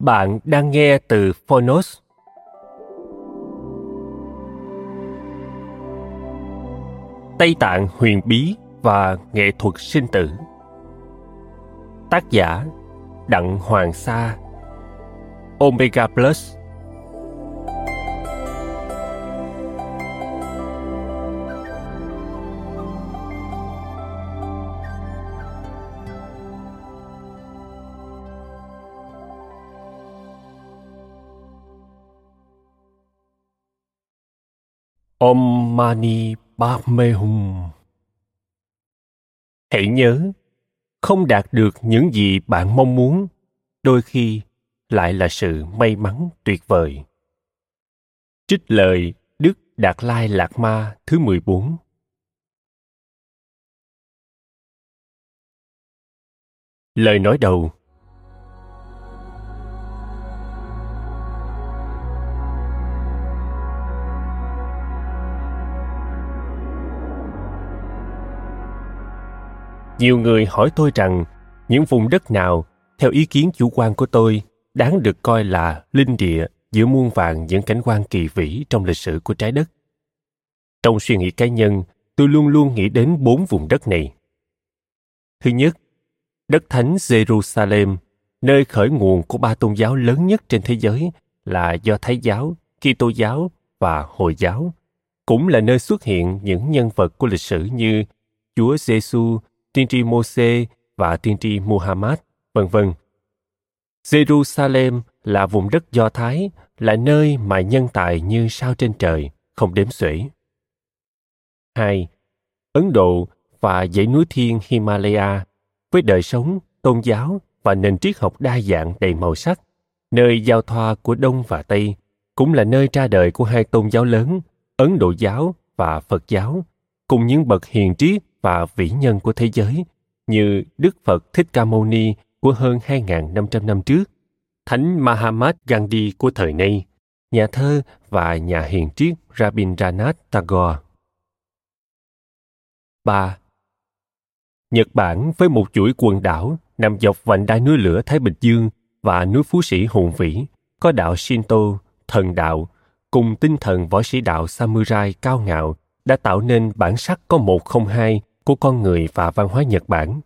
Bạn đang nghe từ Phonos. Tây Tạng huyền bí và nghệ thuật sinh tử. Tác giả Đặng Hoàng Sa Omega Plus Om Mani Padme Hum Hãy nhớ, không đạt được những gì bạn mong muốn, đôi khi lại là sự may mắn tuyệt vời. Trích lời Đức Đạt Lai Lạt Ma thứ 14 Lời nói đầu Nhiều người hỏi tôi rằng những vùng đất nào, theo ý kiến chủ quan của tôi, đáng được coi là linh địa giữa muôn vàng những cảnh quan kỳ vĩ trong lịch sử của trái đất. Trong suy nghĩ cá nhân, tôi luôn luôn nghĩ đến bốn vùng đất này. Thứ nhất, đất thánh Jerusalem, nơi khởi nguồn của ba tôn giáo lớn nhất trên thế giới là do Thái giáo, Kitô giáo và Hồi giáo, cũng là nơi xuất hiện những nhân vật của lịch sử như Chúa Giêsu, tiên tri Moses và tiên tri Muhammad, vân vân. Jerusalem là vùng đất Do Thái, là nơi mà nhân tài như sao trên trời, không đếm xuể. 2. Ấn Độ và dãy núi thiên Himalaya với đời sống, tôn giáo và nền triết học đa dạng đầy màu sắc, nơi giao thoa của Đông và Tây, cũng là nơi ra đời của hai tôn giáo lớn, Ấn Độ giáo và Phật giáo, cùng những bậc hiền triết và vĩ nhân của thế giới như Đức Phật Thích Ca Mâu Ni của hơn 2.500 năm trước, Thánh Mahatma Gandhi của thời nay, nhà thơ và nhà hiền triết Rabindranath Tagore. 3. Nhật Bản với một chuỗi quần đảo nằm dọc vành đai núi lửa Thái Bình Dương và núi Phú Sĩ hùng vĩ, có đạo Shinto, thần đạo, cùng tinh thần võ sĩ đạo samurai cao ngạo đã tạo nên bản sắc có một không hai của con người và văn hóa Nhật Bản.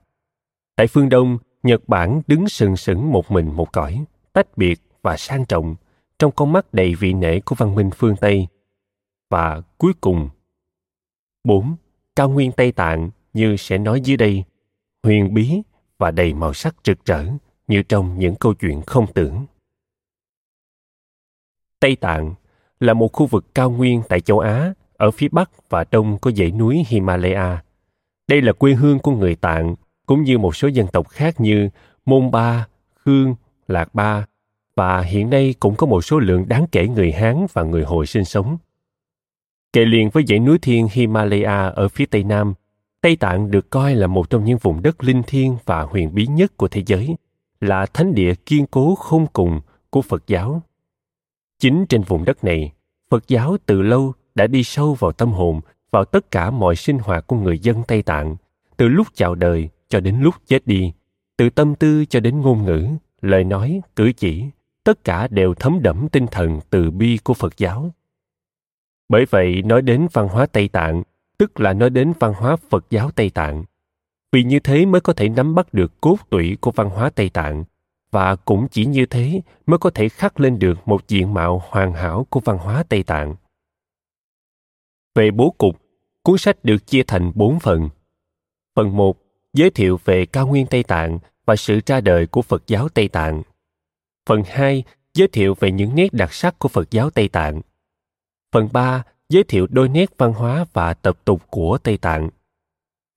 Tại phương Đông, Nhật Bản đứng sừng sững một mình một cõi, tách biệt và sang trọng trong con mắt đầy vị nể của văn minh phương Tây. Và cuối cùng, 4. Cao nguyên Tây Tạng như sẽ nói dưới đây, huyền bí và đầy màu sắc rực rỡ như trong những câu chuyện không tưởng. Tây Tạng là một khu vực cao nguyên tại châu Á, ở phía bắc và đông có dãy núi Himalaya. Đây là quê hương của người Tạng, cũng như một số dân tộc khác như Môn Ba, Khương, Lạc Ba, và hiện nay cũng có một số lượng đáng kể người Hán và người Hồi sinh sống. Kề liền với dãy núi thiên Himalaya ở phía tây nam, Tây Tạng được coi là một trong những vùng đất linh thiêng và huyền bí nhất của thế giới, là thánh địa kiên cố không cùng của Phật giáo. Chính trên vùng đất này, Phật giáo từ lâu đã đi sâu vào tâm hồn, vào tất cả mọi sinh hoạt của người dân Tây Tạng, từ lúc chào đời cho đến lúc chết đi, từ tâm tư cho đến ngôn ngữ, lời nói, cử chỉ, tất cả đều thấm đẫm tinh thần từ bi của Phật giáo. Bởi vậy, nói đến văn hóa Tây Tạng, tức là nói đến văn hóa Phật giáo Tây Tạng. Vì như thế mới có thể nắm bắt được cốt tủy của văn hóa Tây Tạng và cũng chỉ như thế mới có thể khắc lên được một diện mạo hoàn hảo của văn hóa Tây Tạng. Về bố cục, cuốn sách được chia thành bốn phần. Phần 1 giới thiệu về cao nguyên Tây Tạng và sự ra đời của Phật giáo Tây Tạng. Phần 2 giới thiệu về những nét đặc sắc của Phật giáo Tây Tạng. Phần 3 giới thiệu đôi nét văn hóa và tập tục của Tây Tạng.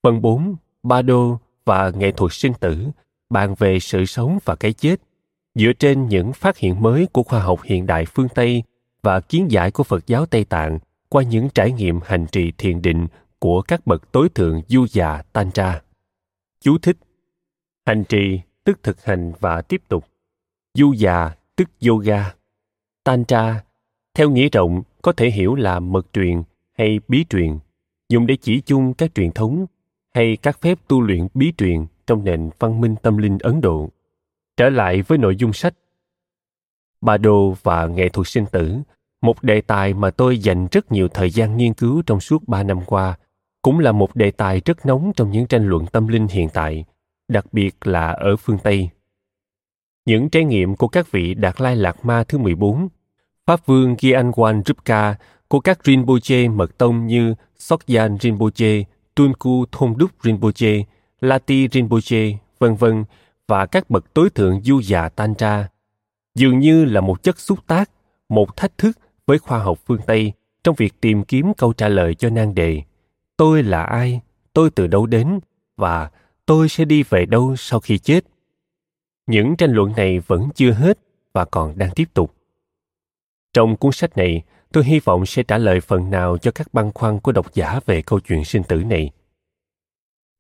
Phần 4, Ba Đô và nghệ thuật sinh tử bàn về sự sống và cái chết dựa trên những phát hiện mới của khoa học hiện đại phương Tây và kiến giải của Phật giáo Tây Tạng qua những trải nghiệm hành trì thiền định của các bậc tối thượng du già Tantra. Chú thích Hành trì tức thực hành và tiếp tục. Du già tức yoga. Tantra, theo nghĩa rộng, có thể hiểu là mật truyền hay bí truyền, dùng để chỉ chung các truyền thống hay các phép tu luyện bí truyền trong nền văn minh tâm linh Ấn Độ. Trở lại với nội dung sách. Bà Đô và nghệ thuật sinh tử, một đề tài mà tôi dành rất nhiều thời gian nghiên cứu trong suốt ba năm qua, cũng là một đề tài rất nóng trong những tranh luận tâm linh hiện tại, đặc biệt là ở phương Tây. Những trải nghiệm của các vị Đạt Lai lạc Ma thứ 14, Pháp Vương Gyanwan Rupka của các Rinpoche mật tông như Sokyan Rinpoche, Tunku Thôn Đúc Rinpoche, Lati Rinpoche, vân vân và các bậc tối thượng du già Tantra, dường như là một chất xúc tác, một thách thức với khoa học phương Tây trong việc tìm kiếm câu trả lời cho nan đề tôi là ai, tôi từ đâu đến và tôi sẽ đi về đâu sau khi chết. Những tranh luận này vẫn chưa hết và còn đang tiếp tục. Trong cuốn sách này, tôi hy vọng sẽ trả lời phần nào cho các băn khoăn của độc giả về câu chuyện sinh tử này.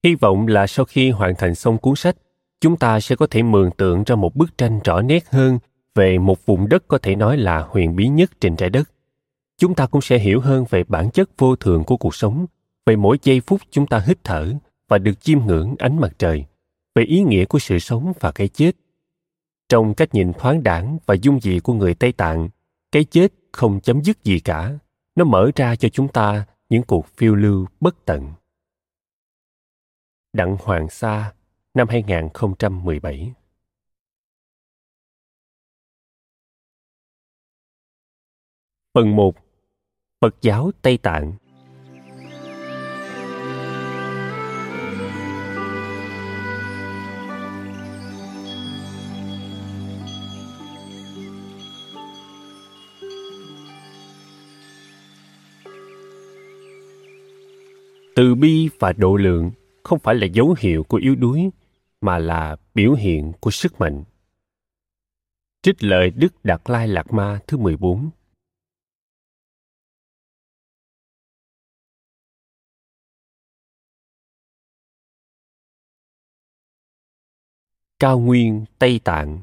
Hy vọng là sau khi hoàn thành xong cuốn sách, chúng ta sẽ có thể mường tượng ra một bức tranh rõ nét hơn về một vùng đất có thể nói là huyền bí nhất trên trái đất. Chúng ta cũng sẽ hiểu hơn về bản chất vô thường của cuộc sống, về mỗi giây phút chúng ta hít thở và được chiêm ngưỡng ánh mặt trời, về ý nghĩa của sự sống và cái chết. Trong cách nhìn thoáng đẳng và dung dị của người Tây Tạng, cái chết không chấm dứt gì cả. Nó mở ra cho chúng ta những cuộc phiêu lưu bất tận. Đặng Hoàng Sa, năm 2017 Phần 1 Phật giáo Tây Tạng từ bi và độ lượng không phải là dấu hiệu của yếu đuối, mà là biểu hiện của sức mạnh. Trích lời Đức Đạt Lai Lạt Ma thứ 14 Cao Nguyên, Tây Tạng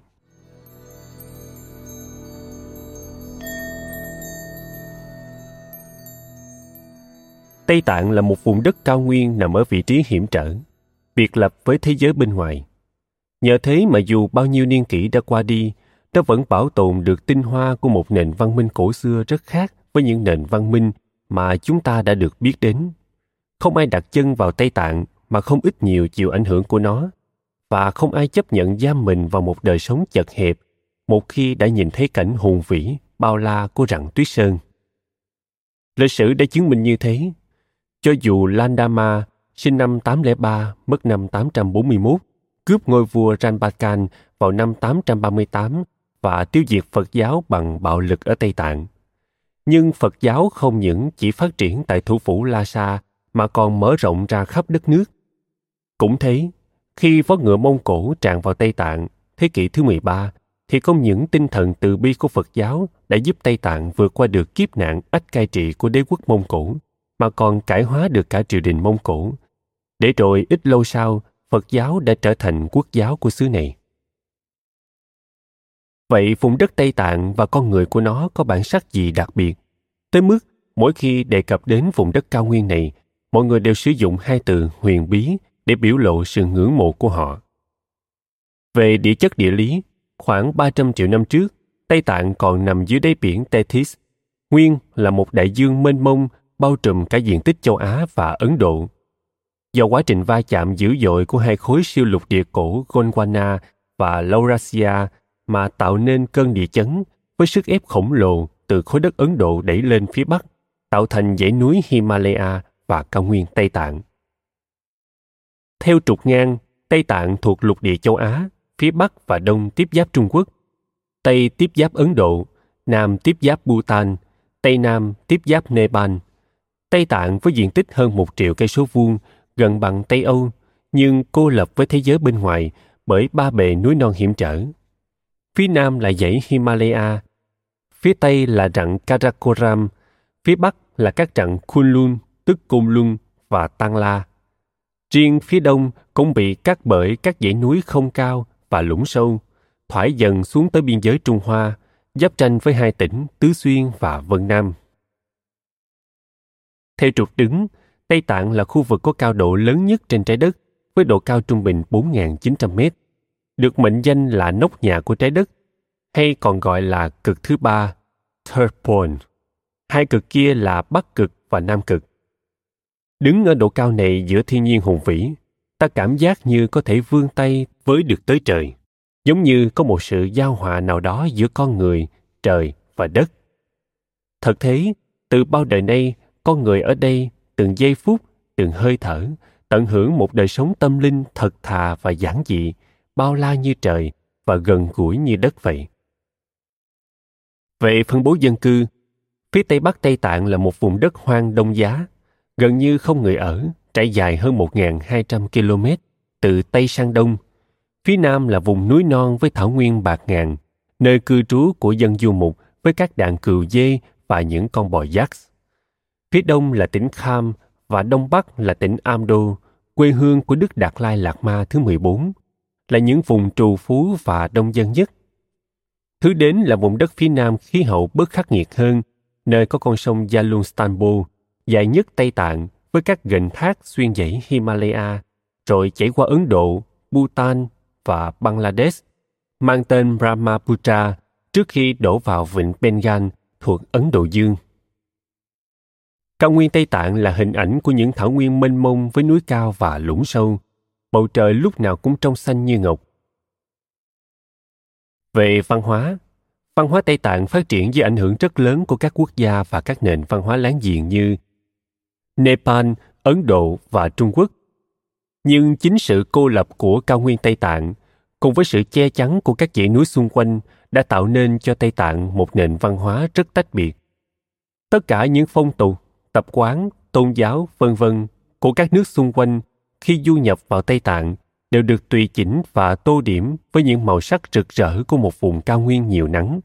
Tây Tạng là một vùng đất cao nguyên nằm ở vị trí hiểm trở, biệt lập với thế giới bên ngoài. Nhờ thế mà dù bao nhiêu niên kỷ đã qua đi, nó vẫn bảo tồn được tinh hoa của một nền văn minh cổ xưa rất khác với những nền văn minh mà chúng ta đã được biết đến. Không ai đặt chân vào Tây Tạng mà không ít nhiều chịu ảnh hưởng của nó, và không ai chấp nhận giam mình vào một đời sống chật hẹp một khi đã nhìn thấy cảnh hùng vĩ, bao la của rặng tuyết sơn. Lịch sử đã chứng minh như thế, cho dù Landama sinh năm 803, mất năm 841, cướp ngôi vua Ranbakan vào năm 838 và tiêu diệt Phật giáo bằng bạo lực ở Tây Tạng. Nhưng Phật giáo không những chỉ phát triển tại thủ phủ Lhasa mà còn mở rộng ra khắp đất nước. Cũng thế, khi vó ngựa Mông Cổ tràn vào Tây Tạng thế kỷ thứ 13, thì không những tinh thần từ bi của Phật giáo đã giúp Tây Tạng vượt qua được kiếp nạn ách cai trị của đế quốc Mông Cổ, mà còn cải hóa được cả triều đình Mông Cổ. Để rồi ít lâu sau, Phật giáo đã trở thành quốc giáo của xứ này. Vậy vùng đất Tây Tạng và con người của nó có bản sắc gì đặc biệt? Tới mức mỗi khi đề cập đến vùng đất cao nguyên này, mọi người đều sử dụng hai từ huyền bí để biểu lộ sự ngưỡng mộ của họ. Về địa chất địa lý, khoảng 300 triệu năm trước, Tây Tạng còn nằm dưới đáy biển Tethys, nguyên là một đại dương mênh mông bao trùm cả diện tích châu Á và Ấn Độ. Do quá trình va chạm dữ dội của hai khối siêu lục địa cổ Gondwana và Laurasia mà tạo nên cơn địa chấn với sức ép khổng lồ từ khối đất Ấn Độ đẩy lên phía bắc, tạo thành dãy núi Himalaya và cao nguyên Tây Tạng. Theo trục ngang, Tây Tạng thuộc lục địa châu Á, phía Bắc và Đông tiếp giáp Trung Quốc, Tây tiếp giáp Ấn Độ, Nam tiếp giáp Bhutan, Tây Nam tiếp giáp Nepal. Tây Tạng với diện tích hơn một triệu cây số vuông, gần bằng Tây Âu, nhưng cô lập với thế giới bên ngoài bởi ba bề núi non hiểm trở. Phía Nam là dãy Himalaya, phía Tây là rặng Karakoram, phía Bắc là các rặng Kunlun, tức Côn Luân và Tăng La. Riêng phía đông cũng bị cắt bởi các dãy núi không cao và lũng sâu, thoải dần xuống tới biên giới Trung Hoa, giáp tranh với hai tỉnh Tứ Xuyên và Vân Nam. Theo trục đứng, Tây Tạng là khu vực có cao độ lớn nhất trên trái đất với độ cao trung bình 4.900 mét, được mệnh danh là nóc nhà của trái đất, hay còn gọi là cực thứ ba, third pole. Hai cực kia là Bắc cực và Nam cực. Đứng ở độ cao này giữa thiên nhiên hùng vĩ, ta cảm giác như có thể vươn tay với được tới trời. Giống như có một sự giao hòa nào đó giữa con người trời và đất. Thật thế từ bao đời nay con người ở đây từng giây phút từng hơi thở tận hưởng một đời sống tâm linh thật thà và giản dị bao la như trời và gần gũi như đất vậy. Về phân bố dân cư phía tây bắc tây tạng là một vùng đất hoang đông giá gần như không người ở trải dài hơn 1.200 km từ Tây sang Đông. Phía Nam là vùng núi non với thảo nguyên bạc ngàn, nơi cư trú của dân du mục với các đàn cừu dê và những con bò giác. Phía Đông là tỉnh Kham và Đông Bắc là tỉnh Amdo, quê hương của Đức Đạt Lai Lạt Ma thứ 14, là những vùng trù phú và đông dân nhất. Thứ đến là vùng đất phía Nam khí hậu bớt khắc nghiệt hơn, nơi có con sông Yellowstone dài nhất Tây Tạng với các gành thác xuyên dãy Himalaya, rồi chảy qua Ấn Độ, Bhutan và Bangladesh, mang tên Brahmaputra trước khi đổ vào vịnh Bengal thuộc Ấn Độ Dương. Cao nguyên Tây Tạng là hình ảnh của những thảo nguyên mênh mông với núi cao và lũng sâu, bầu trời lúc nào cũng trong xanh như ngọc. Về văn hóa, văn hóa Tây Tạng phát triển dưới ảnh hưởng rất lớn của các quốc gia và các nền văn hóa láng giềng như Nepal, Ấn Độ và Trung Quốc. Nhưng chính sự cô lập của cao nguyên Tây Tạng cùng với sự che chắn của các dãy núi xung quanh đã tạo nên cho Tây Tạng một nền văn hóa rất tách biệt. Tất cả những phong tục, tập quán, tôn giáo, vân vân của các nước xung quanh khi du nhập vào Tây Tạng đều được tùy chỉnh và tô điểm với những màu sắc rực rỡ của một vùng cao nguyên nhiều nắng.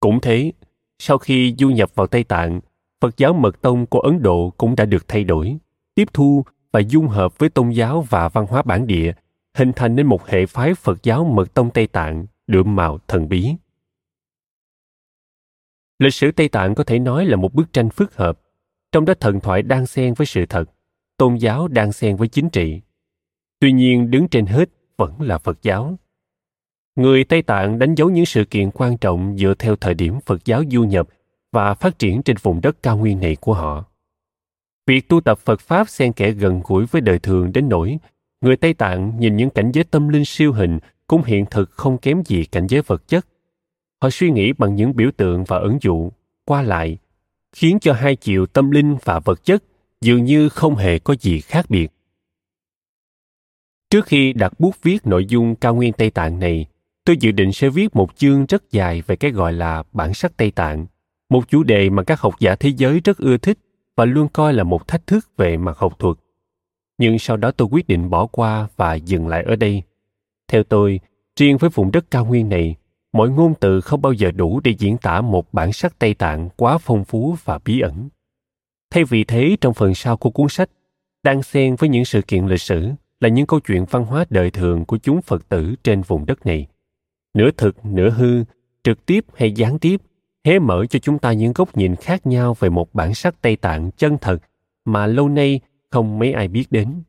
Cũng thế, sau khi du nhập vào Tây Tạng, Phật giáo Mật Tông của Ấn Độ cũng đã được thay đổi, tiếp thu và dung hợp với tôn giáo và văn hóa bản địa, hình thành nên một hệ phái Phật giáo Mật Tông Tây Tạng đượm màu thần bí. Lịch sử Tây Tạng có thể nói là một bức tranh phức hợp, trong đó thần thoại đang xen với sự thật, tôn giáo đang xen với chính trị. Tuy nhiên đứng trên hết vẫn là Phật giáo. Người Tây Tạng đánh dấu những sự kiện quan trọng dựa theo thời điểm Phật giáo du nhập và phát triển trên vùng đất cao nguyên này của họ. Việc tu tập Phật Pháp xen kẽ gần gũi với đời thường đến nỗi người Tây Tạng nhìn những cảnh giới tâm linh siêu hình cũng hiện thực không kém gì cảnh giới vật chất. Họ suy nghĩ bằng những biểu tượng và ẩn dụ, qua lại, khiến cho hai chiều tâm linh và vật chất dường như không hề có gì khác biệt. Trước khi đặt bút viết nội dung cao nguyên Tây Tạng này, tôi dự định sẽ viết một chương rất dài về cái gọi là bản sắc Tây Tạng – một chủ đề mà các học giả thế giới rất ưa thích và luôn coi là một thách thức về mặt học thuật. Nhưng sau đó tôi quyết định bỏ qua và dừng lại ở đây. Theo tôi, riêng với vùng đất cao nguyên này, mọi ngôn từ không bao giờ đủ để diễn tả một bản sắc Tây Tạng quá phong phú và bí ẩn. Thay vì thế, trong phần sau của cuốn sách, đang xen với những sự kiện lịch sử là những câu chuyện văn hóa đời thường của chúng Phật tử trên vùng đất này. Nửa thực, nửa hư, trực tiếp hay gián tiếp hé mở cho chúng ta những góc nhìn khác nhau về một bản sắc Tây Tạng chân thật mà lâu nay không mấy ai biết đến.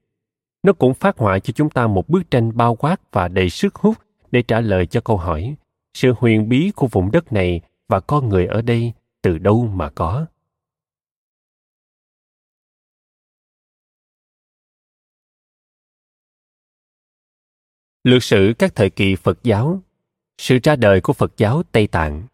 Nó cũng phát họa cho chúng ta một bức tranh bao quát và đầy sức hút để trả lời cho câu hỏi, sự huyền bí của vùng đất này và con người ở đây từ đâu mà có. Lược sử các thời kỳ Phật giáo Sự ra đời của Phật giáo Tây Tạng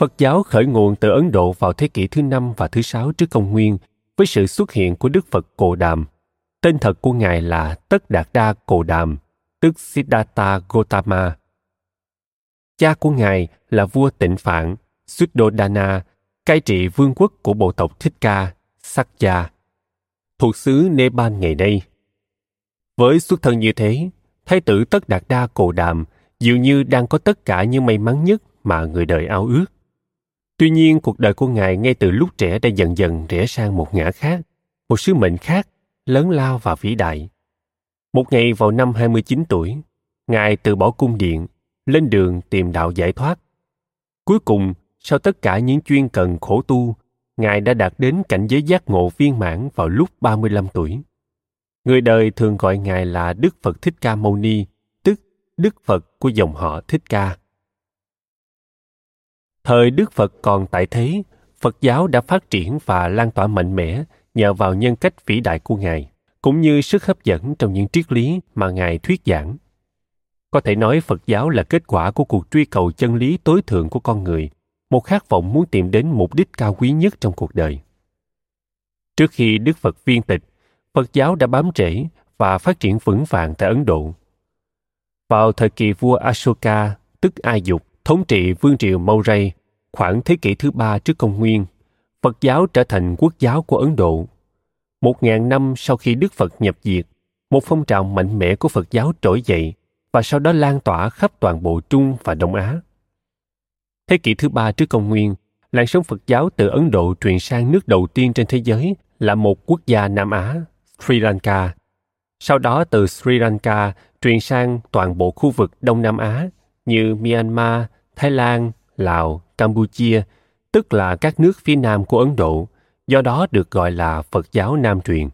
Phật giáo khởi nguồn từ Ấn Độ vào thế kỷ thứ năm và thứ sáu trước công nguyên với sự xuất hiện của Đức Phật Cồ Đàm. Tên thật của Ngài là Tất Đạt Đa Cồ Đàm, tức Siddhartha Gautama. Cha của Ngài là vua Tịnh Phạn, Suddhodana, cai trị vương quốc của bộ tộc Thích Ca, Sakya, thuộc xứ Nepal ngày nay. Với xuất thân như thế, Thái tử Tất Đạt Đa Cồ Đàm dường như đang có tất cả những may mắn nhất mà người đời ao ước. Tuy nhiên, cuộc đời của Ngài ngay từ lúc trẻ đã dần dần rẽ sang một ngã khác, một sứ mệnh khác, lớn lao và vĩ đại. Một ngày vào năm 29 tuổi, Ngài từ bỏ cung điện, lên đường tìm đạo giải thoát. Cuối cùng, sau tất cả những chuyên cần khổ tu, Ngài đã đạt đến cảnh giới giác ngộ viên mãn vào lúc 35 tuổi. Người đời thường gọi Ngài là Đức Phật Thích Ca Mâu Ni, tức Đức Phật của dòng họ Thích Ca. Thời Đức Phật còn tại thế, Phật giáo đã phát triển và lan tỏa mạnh mẽ nhờ vào nhân cách vĩ đại của Ngài, cũng như sức hấp dẫn trong những triết lý mà Ngài thuyết giảng. Có thể nói Phật giáo là kết quả của cuộc truy cầu chân lý tối thượng của con người, một khát vọng muốn tìm đến mục đích cao quý nhất trong cuộc đời. Trước khi Đức Phật viên tịch, Phật giáo đã bám rễ và phát triển vững vàng tại Ấn Độ. Vào thời kỳ vua Ashoka, tức Ai Dục, thống trị vương triều Maurya khoảng thế kỷ thứ ba trước công nguyên, Phật giáo trở thành quốc giáo của Ấn Độ. Một ngàn năm sau khi Đức Phật nhập diệt, một phong trào mạnh mẽ của Phật giáo trỗi dậy và sau đó lan tỏa khắp toàn bộ Trung và Đông Á. Thế kỷ thứ ba trước công nguyên, làn sóng Phật giáo từ Ấn Độ truyền sang nước đầu tiên trên thế giới là một quốc gia Nam Á, Sri Lanka. Sau đó từ Sri Lanka truyền sang toàn bộ khu vực Đông Nam Á như Myanmar, Thái Lan, Lào, Campuchia, tức là các nước phía nam của Ấn Độ, do đó được gọi là Phật giáo Nam truyền.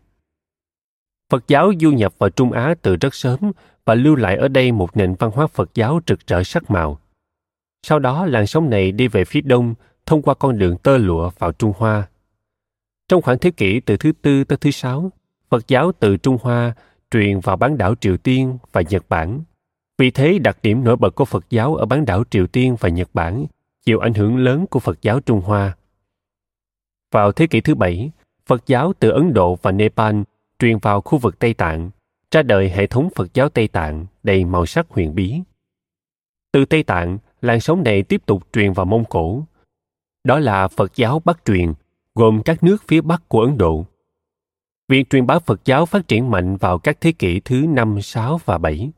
Phật giáo du nhập vào Trung Á từ rất sớm và lưu lại ở đây một nền văn hóa Phật giáo rực rỡ sắc màu. Sau đó làn sóng này đi về phía đông thông qua con đường tơ lụa vào Trung Hoa. Trong khoảng thế kỷ từ thứ tư tới thứ sáu, Phật giáo từ Trung Hoa truyền vào bán đảo Triều Tiên và Nhật Bản vì thế, đặc điểm nổi bật của Phật giáo ở bán đảo Triều Tiên và Nhật Bản chịu ảnh hưởng lớn của Phật giáo Trung Hoa. Vào thế kỷ thứ bảy, Phật giáo từ Ấn Độ và Nepal truyền vào khu vực Tây Tạng, ra đời hệ thống Phật giáo Tây Tạng đầy màu sắc huyền bí. Từ Tây Tạng, làn sóng này tiếp tục truyền vào Mông Cổ. Đó là Phật giáo Bắc truyền, gồm các nước phía Bắc của Ấn Độ. Việc truyền bá Phật giáo phát triển mạnh vào các thế kỷ thứ 5, 6 và 7.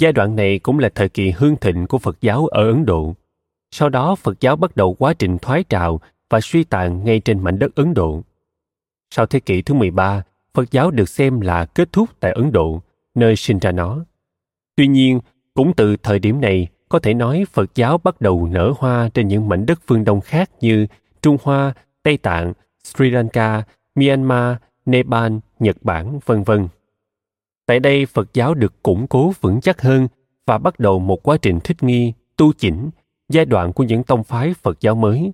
Giai đoạn này cũng là thời kỳ hương thịnh của Phật giáo ở Ấn Độ. Sau đó Phật giáo bắt đầu quá trình thoái trào và suy tàn ngay trên mảnh đất Ấn Độ. Sau thế kỷ thứ 13, Phật giáo được xem là kết thúc tại Ấn Độ, nơi sinh ra nó. Tuy nhiên, cũng từ thời điểm này, có thể nói Phật giáo bắt đầu nở hoa trên những mảnh đất phương Đông khác như Trung Hoa, Tây Tạng, Sri Lanka, Myanmar, Nepal, Nhật Bản, vân vân. Tại đây Phật giáo được củng cố vững chắc hơn và bắt đầu một quá trình thích nghi, tu chỉnh, giai đoạn của những tông phái Phật giáo mới.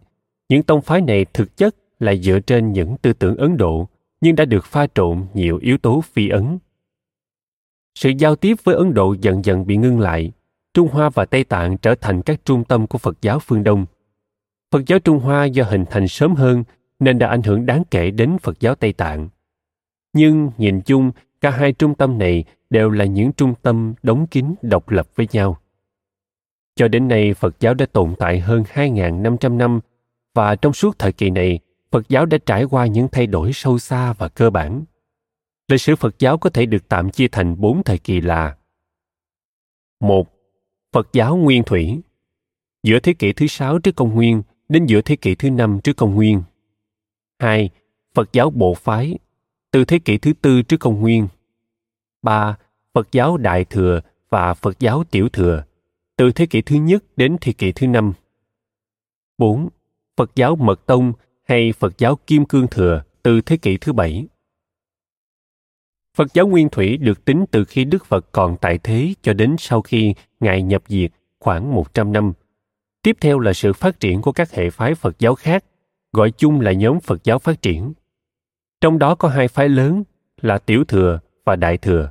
Những tông phái này thực chất là dựa trên những tư tưởng Ấn Độ, nhưng đã được pha trộn nhiều yếu tố phi Ấn. Sự giao tiếp với Ấn Độ dần dần bị ngưng lại. Trung Hoa và Tây Tạng trở thành các trung tâm của Phật giáo phương Đông. Phật giáo Trung Hoa do hình thành sớm hơn nên đã ảnh hưởng đáng kể đến Phật giáo Tây Tạng. Nhưng nhìn chung, Cả hai trung tâm này đều là những trung tâm đóng kín độc lập với nhau. Cho đến nay, Phật giáo đã tồn tại hơn 2.500 năm và trong suốt thời kỳ này, Phật giáo đã trải qua những thay đổi sâu xa và cơ bản. Lịch sử Phật giáo có thể được tạm chia thành bốn thời kỳ là một Phật giáo Nguyên Thủy Giữa thế kỷ thứ sáu trước công nguyên đến giữa thế kỷ thứ năm trước công nguyên. 2. Phật giáo Bộ Phái từ thế kỷ thứ tư trước công nguyên. 3. Phật giáo Đại Thừa và Phật giáo Tiểu Thừa, từ thế kỷ thứ nhất đến thế kỷ thứ năm. 4. Phật giáo Mật Tông hay Phật giáo Kim Cương Thừa từ thế kỷ thứ bảy. Phật giáo Nguyên Thủy được tính từ khi Đức Phật còn tại thế cho đến sau khi Ngài nhập diệt khoảng 100 năm. Tiếp theo là sự phát triển của các hệ phái Phật giáo khác, gọi chung là nhóm Phật giáo phát triển. Trong đó có hai phái lớn là Tiểu Thừa và Đại Thừa.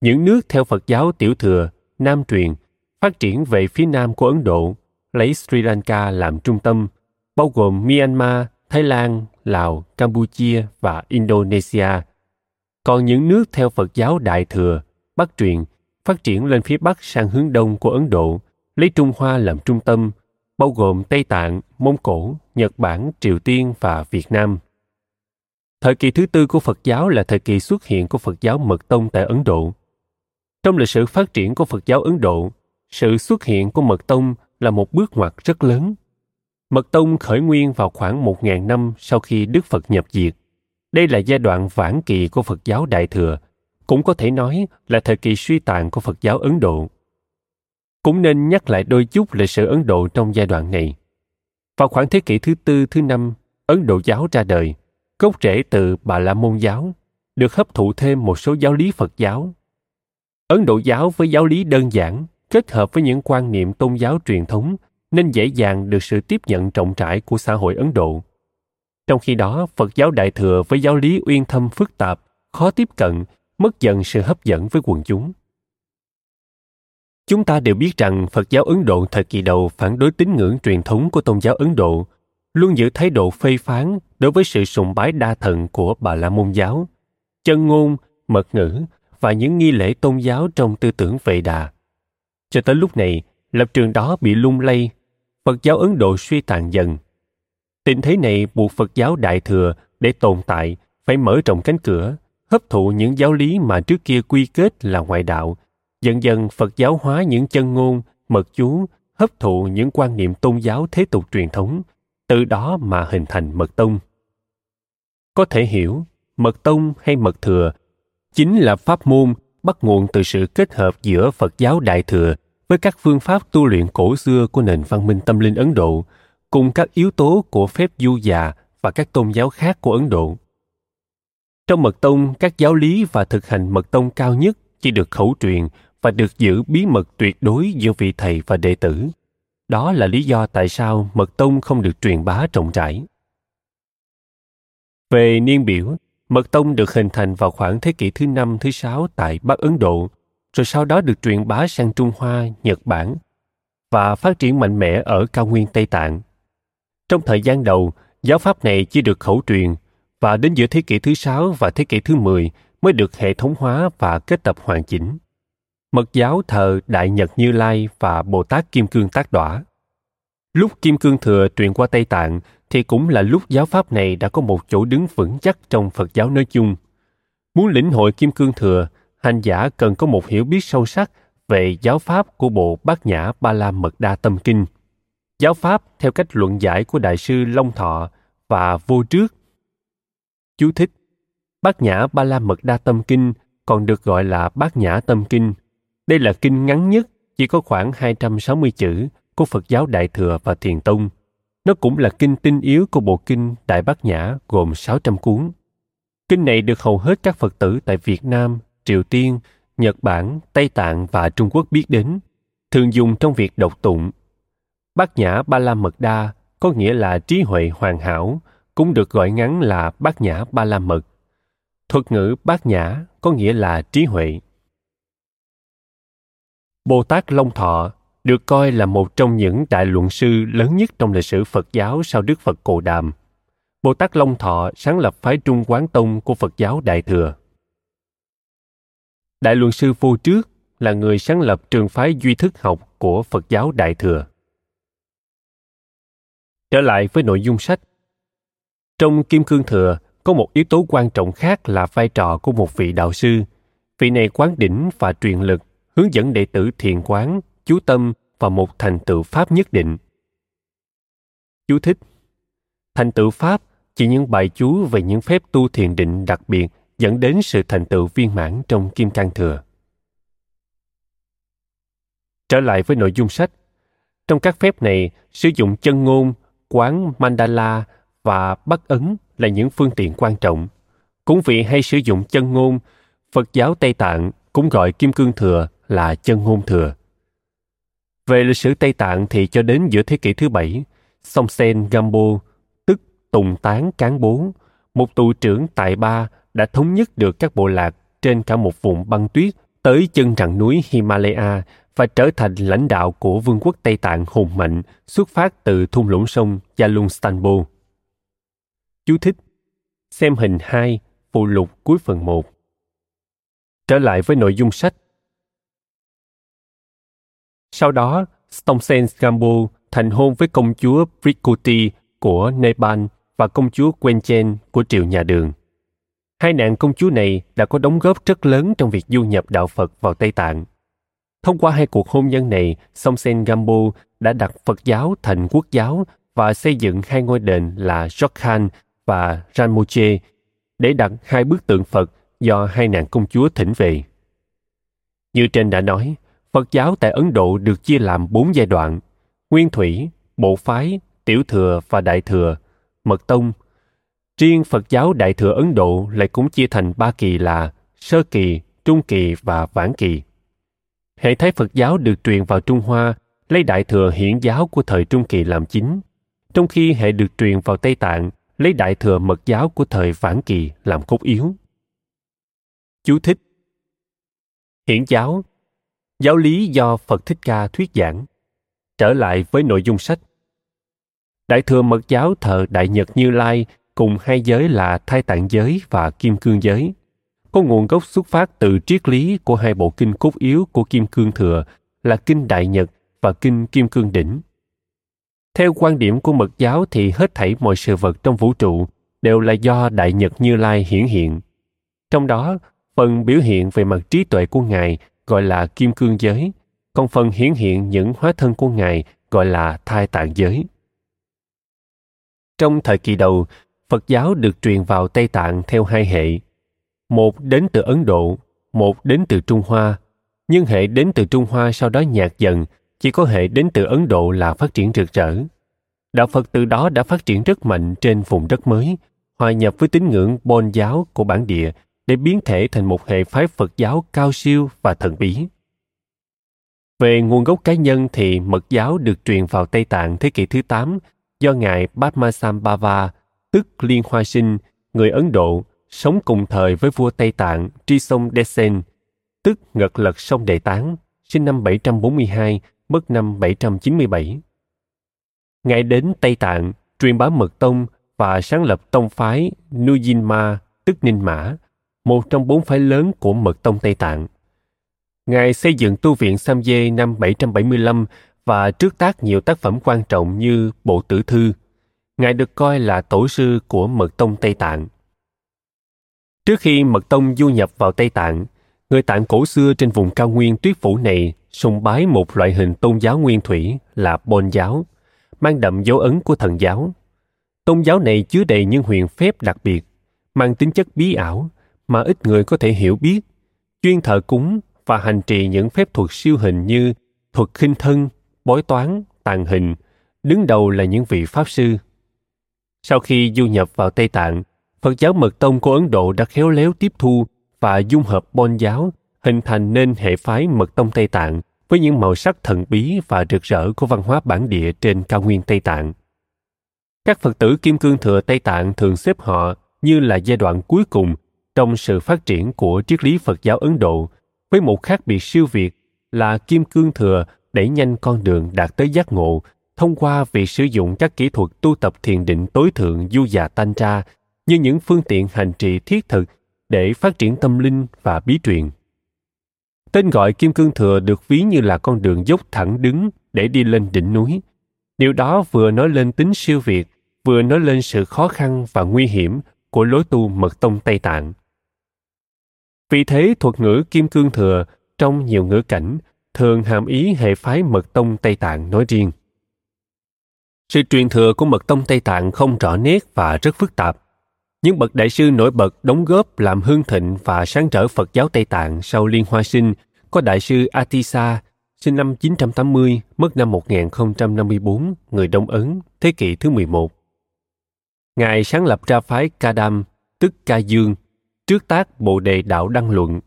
Những nước theo Phật giáo Tiểu Thừa, Nam truyền, phát triển về phía nam của Ấn Độ, lấy Sri Lanka làm trung tâm, bao gồm Myanmar, Thái Lan, Lào, Campuchia và Indonesia. Còn những nước theo Phật giáo Đại Thừa, Bắc truyền, phát triển lên phía bắc sang hướng đông của Ấn Độ, lấy Trung Hoa làm trung tâm, bao gồm Tây Tạng, Mông Cổ, Nhật Bản, Triều Tiên và Việt Nam. Thời kỳ thứ tư của Phật giáo là thời kỳ xuất hiện của Phật giáo Mật Tông tại Ấn Độ. Trong lịch sử phát triển của Phật giáo Ấn Độ, sự xuất hiện của Mật Tông là một bước ngoặt rất lớn. Mật Tông khởi nguyên vào khoảng 1.000 năm sau khi Đức Phật nhập diệt. Đây là giai đoạn vãn kỳ của Phật giáo Đại Thừa, cũng có thể nói là thời kỳ suy tàn của Phật giáo Ấn Độ. Cũng nên nhắc lại đôi chút lịch sử Ấn Độ trong giai đoạn này. Vào khoảng thế kỷ thứ tư, thứ năm, Ấn Độ giáo ra đời, gốc rễ từ Bà La Môn giáo, được hấp thụ thêm một số giáo lý Phật giáo. Ấn Độ giáo với giáo lý đơn giản, kết hợp với những quan niệm tôn giáo truyền thống nên dễ dàng được sự tiếp nhận rộng rãi của xã hội Ấn Độ. Trong khi đó, Phật giáo Đại Thừa với giáo lý uyên thâm phức tạp, khó tiếp cận, mất dần sự hấp dẫn với quần chúng. Chúng ta đều biết rằng Phật giáo Ấn Độ thời kỳ đầu phản đối tín ngưỡng truyền thống của tôn giáo Ấn Độ, luôn giữ thái độ phê phán đối với sự sùng bái đa thần của Bà La Môn giáo, chân ngôn, mật ngữ và những nghi lễ tôn giáo trong tư tưởng Vệ Đà. Cho tới lúc này, lập trường đó bị lung lay, Phật giáo Ấn Độ suy tàn dần. Tình thế này buộc Phật giáo Đại Thừa để tồn tại phải mở rộng cánh cửa, hấp thụ những giáo lý mà trước kia quy kết là ngoại đạo. Dần dần Phật giáo hóa những chân ngôn, mật chú, hấp thụ những quan niệm tôn giáo thế tục truyền thống, từ đó mà hình thành mật tông. Có thể hiểu, mật tông hay mật thừa chính là pháp môn bắt nguồn từ sự kết hợp giữa Phật giáo Đại Thừa với các phương pháp tu luyện cổ xưa của nền văn minh tâm linh Ấn Độ, cùng các yếu tố của phép du già và các tôn giáo khác của Ấn Độ. Trong mật tông, các giáo lý và thực hành mật tông cao nhất chỉ được khẩu truyền và được giữ bí mật tuyệt đối giữa vị thầy và đệ tử. Đó là lý do tại sao mật tông không được truyền bá rộng rãi. Về niên biểu, mật tông được hình thành vào khoảng thế kỷ thứ năm thứ sáu tại Bắc Ấn Độ rồi sau đó được truyền bá sang Trung Hoa, Nhật Bản và phát triển mạnh mẽ ở cao nguyên Tây Tạng. Trong thời gian đầu, giáo pháp này chỉ được khẩu truyền và đến giữa thế kỷ thứ sáu và thế kỷ thứ 10 mới được hệ thống hóa và kết tập hoàn chỉnh. Mật giáo thờ Đại Nhật Như Lai và Bồ Tát Kim Cương Tác Đỏa. Lúc Kim Cương Thừa truyền qua Tây Tạng thì cũng là lúc giáo pháp này đã có một chỗ đứng vững chắc trong Phật giáo nói chung. Muốn lĩnh hội Kim Cương Thừa, hành giả cần có một hiểu biết sâu sắc về giáo pháp của bộ Bát Nhã Ba La Mật Đa Tâm Kinh. Giáo pháp theo cách luận giải của Đại sư Long Thọ và Vô Trước. Chú thích Bát Nhã Ba La Mật Đa Tâm Kinh còn được gọi là Bát Nhã Tâm Kinh. Đây là kinh ngắn nhất, chỉ có khoảng 260 chữ của Phật giáo Đại Thừa và Thiền Tông. Nó cũng là kinh tinh yếu của bộ kinh Đại Bát Nhã gồm 600 cuốn. Kinh này được hầu hết các Phật tử tại Việt Nam, Triều Tiên, Nhật Bản, Tây Tạng và Trung Quốc biết đến, thường dùng trong việc đọc tụng. Bát Nhã Ba La Mật Đa có nghĩa là trí huệ hoàn hảo, cũng được gọi ngắn là Bát Nhã Ba La Mật. Thuật ngữ Bát Nhã có nghĩa là trí huệ. Bồ Tát Long Thọ được coi là một trong những đại luận sư lớn nhất trong lịch sử Phật giáo sau Đức Phật Cồ Đàm. Bồ Tát Long Thọ sáng lập phái Trung Quán Tông của Phật giáo Đại Thừa. Đại luận sư Vô Trước là người sáng lập trường phái duy thức học của Phật giáo Đại Thừa. Trở lại với nội dung sách. Trong Kim Cương Thừa có một yếu tố quan trọng khác là vai trò của một vị đạo sư. Vị này quán đỉnh và truyền lực, hướng dẫn đệ tử thiền quán, chú tâm và một thành tựu pháp nhất định. Chú thích Thành tựu pháp chỉ những bài chú về những phép tu thiền định đặc biệt dẫn đến sự thành tựu viên mãn trong kim cang thừa. Trở lại với nội dung sách, trong các phép này sử dụng chân ngôn, quán mandala và bắt ấn là những phương tiện quan trọng. Cũng vì hay sử dụng chân ngôn, Phật giáo Tây Tạng cũng gọi kim cương thừa là chân ngôn thừa. Về lịch sử Tây Tạng thì cho đến giữa thế kỷ thứ bảy, Song Sen tức Tùng Tán Cán Bố, một tù trưởng tại Ba đã thống nhất được các bộ lạc trên cả một vùng băng tuyết tới chân rặng núi Himalaya và trở thành lãnh đạo của vương quốc Tây Tạng hùng mạnh xuất phát từ thung lũng sông Yalungstanbo. Chú thích Xem hình 2, phụ lục cuối phần 1. Trở lại với nội dung sách. Sau đó, Stomsen Gambo thành hôn với công chúa Prikuti của Nepal và công chúa Quenchen của triều nhà Đường. Hai nàng công chúa này đã có đóng góp rất lớn trong việc du nhập đạo Phật vào Tây Tạng. Thông qua hai cuộc hôn nhân này, Somsen Gambo đã đặt Phật giáo thành quốc giáo và xây dựng hai ngôi đền là Jokhan và Ranmoche để đặt hai bức tượng Phật do hai nàng công chúa thỉnh về. Như trên đã nói, Phật giáo tại Ấn Độ được chia làm bốn giai đoạn, nguyên thủy, bộ phái, tiểu thừa và đại thừa, mật tông. Riêng Phật giáo đại thừa Ấn Độ lại cũng chia thành ba kỳ là sơ kỳ, trung kỳ và vãn kỳ. Hệ thái Phật giáo được truyền vào Trung Hoa lấy đại thừa hiển giáo của thời trung kỳ làm chính, trong khi hệ được truyền vào Tây Tạng lấy đại thừa mật giáo của thời vãn kỳ làm cốt yếu. Chú thích Hiển giáo Giáo lý do Phật Thích Ca thuyết giảng. Trở lại với nội dung sách. Đại thừa mật giáo thờ Đại Nhật Như Lai cùng hai giới là thai tạng giới và kim cương giới. Có nguồn gốc xuất phát từ triết lý của hai bộ kinh cốt yếu của kim cương thừa là kinh đại nhật và kinh kim cương đỉnh. Theo quan điểm của mật giáo thì hết thảy mọi sự vật trong vũ trụ đều là do đại nhật như lai hiển hiện. Trong đó, phần biểu hiện về mặt trí tuệ của ngài gọi là kim cương giới còn phần hiển hiện những hóa thân của ngài gọi là thai tạng giới. Trong thời kỳ đầu, phật giáo được truyền vào tây tạng theo hai hệ, một đến từ ấn độ, một đến từ trung hoa. Nhưng hệ đến từ trung hoa sau đó nhạt dần, chỉ có hệ đến từ ấn độ là phát triển rực rỡ. Đạo phật từ đó đã phát triển rất mạnh trên vùng đất mới, hòa nhập với tín ngưỡng bon giáo của bản địa để biến thể thành một hệ phái phật giáo cao siêu và thần bí về nguồn gốc cá nhân thì mật giáo được truyền vào Tây Tạng thế kỷ thứ 8 do Ngài Padmasambhava, tức Liên Hoa Sinh, người Ấn Độ, sống cùng thời với vua Tây Tạng Tri Sông Desen, tức Ngật Lật Sông Đệ Tán, sinh năm 742, mất năm 797. Ngài đến Tây Tạng, truyền bá mật tông và sáng lập tông phái Nujinma, tức Ninh Mã, một trong bốn phái lớn của mật tông Tây Tạng. Ngài xây dựng tu viện Samye năm 775 và trước tác nhiều tác phẩm quan trọng như Bộ Tử Thư. Ngài được coi là tổ sư của mật tông Tây Tạng. Trước khi mật tông du nhập vào Tây Tạng, người Tạng cổ xưa trên vùng cao nguyên tuyết phủ này sùng bái một loại hình tôn giáo nguyên thủy là Bon giáo, mang đậm dấu ấn của thần giáo. Tôn giáo này chứa đầy những huyền phép đặc biệt, mang tính chất bí ảo mà ít người có thể hiểu biết, chuyên thờ cúng và hành trì những phép thuật siêu hình như thuật khinh thân, bói toán, tàn hình, đứng đầu là những vị pháp sư. Sau khi du nhập vào Tây Tạng, Phật giáo Mật Tông của Ấn Độ đã khéo léo tiếp thu và dung hợp bon giáo, hình thành nên hệ phái Mật Tông Tây Tạng với những màu sắc thần bí và rực rỡ của văn hóa bản địa trên cao nguyên Tây Tạng. Các Phật tử Kim Cương Thừa Tây Tạng thường xếp họ như là giai đoạn cuối cùng trong sự phát triển của triết lý Phật giáo Ấn Độ với một khác biệt siêu việt là Kim Cương Thừa đẩy nhanh con đường đạt tới giác ngộ thông qua việc sử dụng các kỹ thuật tu tập thiền định tối thượng du già tantra như những phương tiện hành trì thiết thực để phát triển tâm linh và bí truyền. Tên gọi Kim Cương Thừa được ví như là con đường dốc thẳng đứng để đi lên đỉnh núi. Điều đó vừa nói lên tính siêu việt, vừa nói lên sự khó khăn và nguy hiểm của lối tu mật tông Tây Tạng. Vì thế thuật ngữ Kim Cương Thừa trong nhiều ngữ cảnh thường hàm ý hệ phái mật tông Tây Tạng nói riêng. Sự truyền thừa của mật tông Tây Tạng không rõ nét và rất phức tạp. Những bậc đại sư nổi bật đóng góp làm hương thịnh và sáng trở Phật giáo Tây Tạng sau Liên Hoa Sinh có đại sư Atisa, sinh năm 980, mất năm 1054, người Đông Ấn, thế kỷ thứ 11. Ngài sáng lập ra phái Kadam, tức Ca Dương, trước tác Bộ đề Đạo Đăng Luận.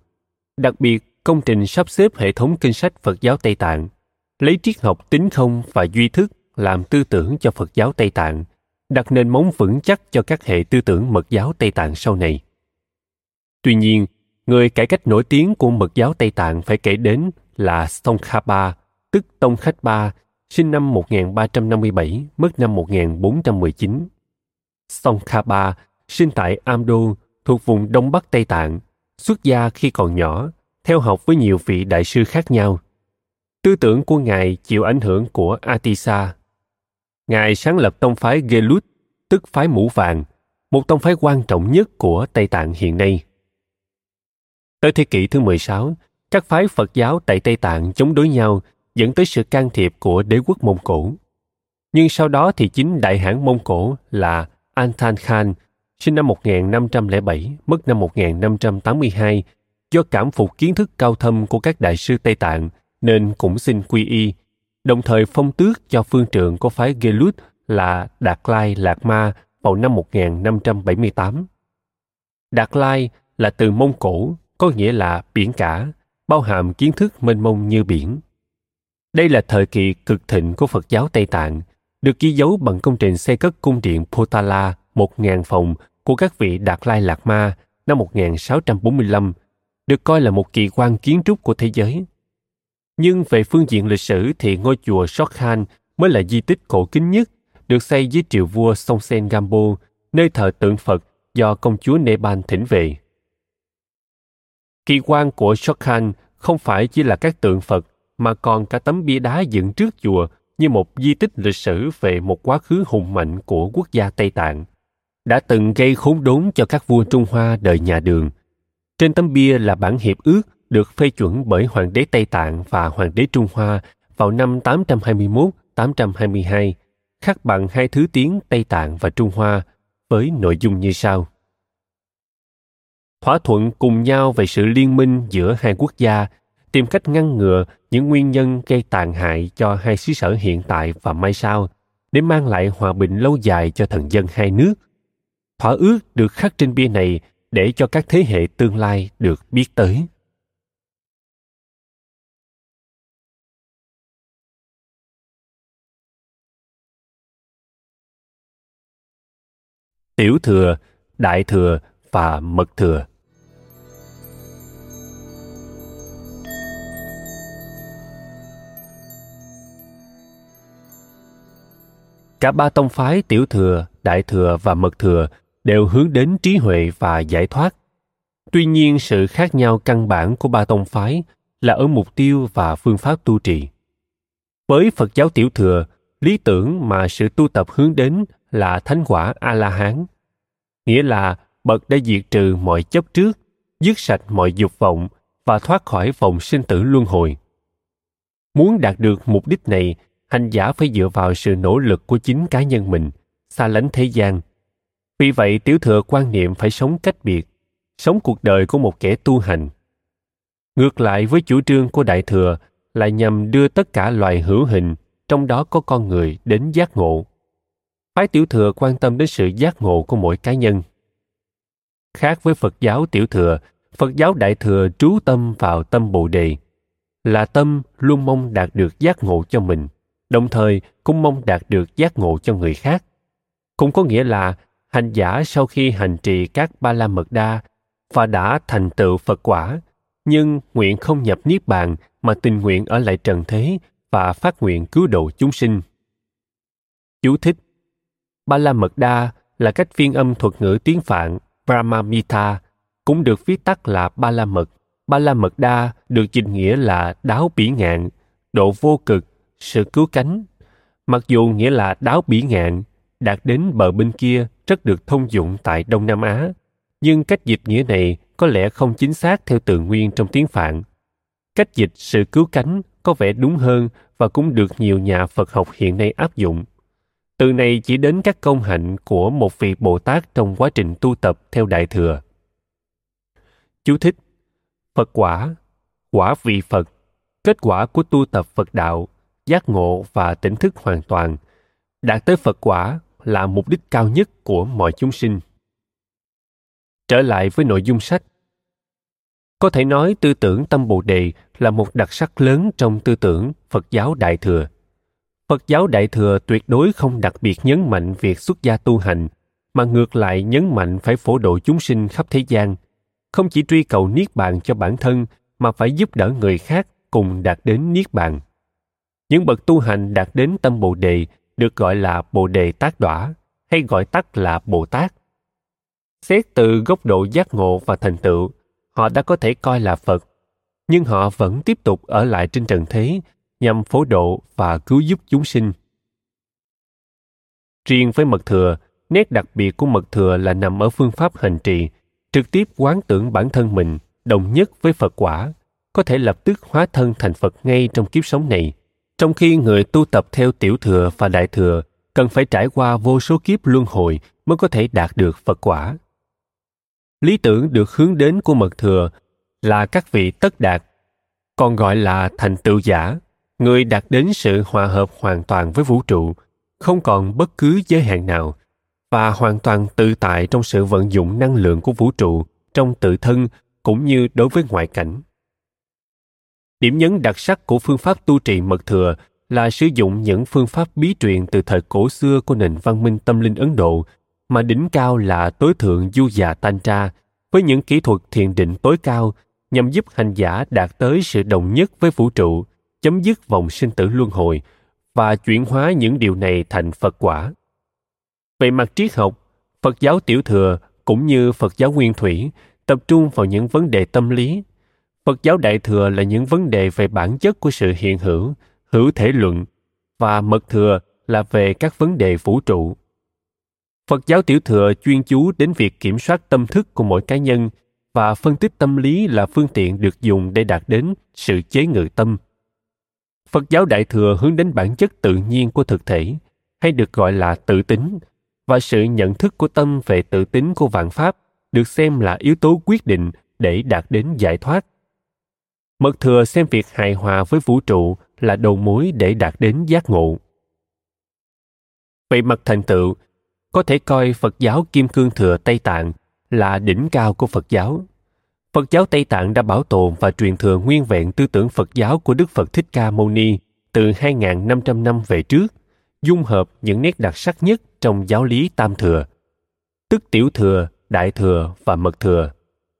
Đặc biệt, công trình sắp xếp hệ thống kinh sách Phật giáo Tây Tạng, lấy triết học tính không và duy thức làm tư tưởng cho Phật giáo Tây Tạng, đặt nền móng vững chắc cho các hệ tư tưởng mật giáo Tây Tạng sau này. Tuy nhiên, người cải cách nổi tiếng của mật giáo Tây Tạng phải kể đến là Tsongkhapa, tức Tông Khách Ba, sinh năm 1357, mất năm 1419. Tsongkhapa sinh tại Amdo, thuộc vùng Đông Bắc Tây Tạng, xuất gia khi còn nhỏ, theo học với nhiều vị đại sư khác nhau. Tư tưởng của Ngài chịu ảnh hưởng của Atisa. Ngài sáng lập tông phái Gelut, tức phái mũ vàng, một tông phái quan trọng nhất của Tây Tạng hiện nay. Tới thế kỷ thứ 16, các phái Phật giáo tại Tây Tạng chống đối nhau dẫn tới sự can thiệp của đế quốc Mông Cổ. Nhưng sau đó thì chính đại hãn Mông Cổ là Antan Khan, sinh năm 1507, mất năm 1582, do cảm phục kiến thức cao thâm của các đại sư Tây Tạng nên cũng xin quy y, đồng thời phong tước cho phương trượng của phái Gelut là Đạt Lai Lạc Ma vào năm 1578. Đạt Lai là từ Mông Cổ, có nghĩa là biển cả, bao hàm kiến thức mênh mông như biển. Đây là thời kỳ cực thịnh của Phật giáo Tây Tạng, được ghi dấu bằng công trình xây cất cung điện Potala 1.000 phòng của các vị Đạt Lai Lạc Ma năm 1645, được coi là một kỳ quan kiến trúc của thế giới. Nhưng về phương diện lịch sử thì ngôi chùa Sokhan mới là di tích cổ kính nhất, được xây dưới triều vua Songsen Gampo, nơi thờ tượng Phật do công chúa Nepal thỉnh về. Kỳ quan của Sokhan không phải chỉ là các tượng Phật mà còn cả tấm bia đá dựng trước chùa như một di tích lịch sử về một quá khứ hùng mạnh của quốc gia Tây Tạng, đã từng gây khốn đốn cho các vua Trung Hoa đời nhà Đường. Trên tấm bia là bản hiệp ước được phê chuẩn bởi Hoàng đế Tây Tạng và Hoàng đế Trung Hoa vào năm 821-822, khắc bằng hai thứ tiếng Tây Tạng và Trung Hoa, với nội dung như sau. Thỏa thuận cùng nhau về sự liên minh giữa hai quốc gia tìm cách ngăn ngừa những nguyên nhân gây tàn hại cho hai xứ sở hiện tại và mai sau để mang lại hòa bình lâu dài cho thần dân hai nước. Thỏa ước được khắc trên bia này để cho các thế hệ tương lai được biết tới. Tiểu thừa, đại thừa và mật thừa. Cả ba tông phái tiểu thừa, đại thừa và mật thừa đều hướng đến trí huệ và giải thoát. Tuy nhiên sự khác nhau căn bản của ba tông phái là ở mục tiêu và phương pháp tu trì. Với Phật giáo tiểu thừa, lý tưởng mà sự tu tập hướng đến là thánh quả A-la-hán. Nghĩa là bậc đã diệt trừ mọi chấp trước, dứt sạch mọi dục vọng và thoát khỏi vòng sinh tử luân hồi. Muốn đạt được mục đích này hành giả phải dựa vào sự nỗ lực của chính cá nhân mình xa lánh thế gian vì vậy, tiểu thừa quan niệm phải sống cách biệt, sống cuộc đời của một kẻ tu hành. Ngược lại với chủ trương của đại thừa là nhằm đưa tất cả loài hữu hình, trong đó có con người, đến giác ngộ. Phái tiểu thừa quan tâm đến sự giác ngộ của mỗi cá nhân. Khác với phật giáo tiểu thừa, phật giáo đại thừa trú tâm vào tâm bồ đề, là tâm luôn mong đạt được giác ngộ cho mình, đồng thời cũng mong đạt được giác ngộ cho người khác. Cũng có nghĩa là hành giả sau khi hành trì các ba la mật đa và đã thành tựu Phật quả, nhưng nguyện không nhập niết bàn mà tình nguyện ở lại trần thế và phát nguyện cứu độ chúng sinh. Chú thích Ba la mật đa là cách phiên âm thuật ngữ tiếng Phạn Brahmamita, cũng được viết tắt là ba la mật. Ba la mật đa được dịch nghĩa là đáo bỉ ngạn, độ vô cực sự cứu cánh mặc dù nghĩa là đáo bỉ ngạn đạt đến bờ bên kia rất được thông dụng tại đông nam á. Nhưng cách dịch nghĩa này có lẽ không chính xác theo từ nguyên trong tiếng phạn. Cách dịch sự cứu cánh có vẻ đúng hơn và cũng được nhiều nhà phật học hiện nay áp dụng. Từ này chỉ đến các công hạnh của một vị bồ tát trong quá trình tu tập theo đại thừa. Chú thích. Phật quả. Quả vị phật. Kết quả của tu tập phật đạo, giác ngộ và tỉnh thức hoàn toàn. Đạt tới phật quả là mục đích cao nhất của mọi chúng sinh. Trở lại với nội dung sách. Có thể nói tư tưởng tâm bồ đề là một đặc sắc lớn trong tư tưởng phật giáo đại thừa. Phật giáo Đại Thừa tuyệt đối không đặc biệt nhấn mạnh việc xuất gia tu hành, mà ngược lại nhấn mạnh phải phổ độ chúng sinh khắp thế gian, không chỉ truy cầu niết bàn cho bản thân mà phải giúp đỡ người khác cùng đạt đến niết bàn. Những bậc tu hành đạt đến tâm Bồ đề được gọi là Bồ đề tác đỏa, hay gọi tắt là Bồ Tát. Xét từ góc độ giác ngộ và thành tựu, họ đã có thể coi là Phật, nhưng họ vẫn tiếp tục ở lại trên trần thế nhằm phổ độ và cứu giúp chúng sinh. Riêng với mật thừa, nét đặc biệt của mật thừa là nằm ở phương pháp hành trì, trực tiếp quán tưởng bản thân mình đồng nhất với Phật quả, có thể lập tức hóa thân thành Phật ngay trong kiếp sống này, trong khi người tu tập theo tiểu thừa và đại thừa cần phải trải qua vô số kiếp luân hồi mới có thể đạt được Phật quả. Lý tưởng được hướng đến của mật thừa là các vị tất đạt, còn gọi là thành tựu giả, người đạt đến sự hòa hợp hoàn toàn với vũ trụ, không còn bất cứ giới hạn nào và hoàn toàn tự tại trong sự vận dụng năng lượng của vũ trụ trong tự thân cũng như đối với ngoại cảnh. Điểm nhấn đặc sắc của phương pháp tu trì mật thừa là sử dụng những phương pháp bí truyền từ thời cổ xưa của nền văn minh tâm linh Ấn Độ, mà đỉnh cao là tối thượng du già tantra với những kỹ thuật thiền định tối cao nhằm giúp hành giả đạt tới sự đồng nhất với vũ trụ, chấm dứt vòng sinh tử luân hồi và chuyển hóa những điều này thành Phật quả. Về mặt triết học, Phật giáo tiểu thừa cũng như Phật giáo nguyên thủy tập trung vào những vấn đề tâm lý. Phật giáo đại thừa là những vấn đề về bản chất của sự hiện hữu, hữu thể luận và mật thừa là về các vấn đề vũ trụ. Phật giáo tiểu thừa chuyên chú đến việc kiểm soát tâm thức của mỗi cá nhân và phân tích tâm lý là phương tiện được dùng để đạt đến sự chế ngự tâm. Phật giáo đại thừa hướng đến bản chất tự nhiên của thực thể, hay được gọi là tự tính, và sự nhận thức của tâm về tự tính của vạn pháp được xem là yếu tố quyết định để đạt đến giải thoát. Mật thừa xem việc hài hòa với vũ trụ là đầu mối để đạt đến giác ngộ. Về mặt thành tựu, có thể coi Phật giáo Kim Cương Thừa Tây Tạng là đỉnh cao của Phật giáo. Phật giáo Tây Tạng đã bảo tồn và truyền thừa nguyên vẹn tư tưởng Phật giáo của Đức Phật Thích Ca Mâu Ni từ 2.500 năm về trước, dung hợp những nét đặc sắc nhất trong giáo lý Tam Thừa, tức Tiểu Thừa, Đại Thừa và Mật Thừa,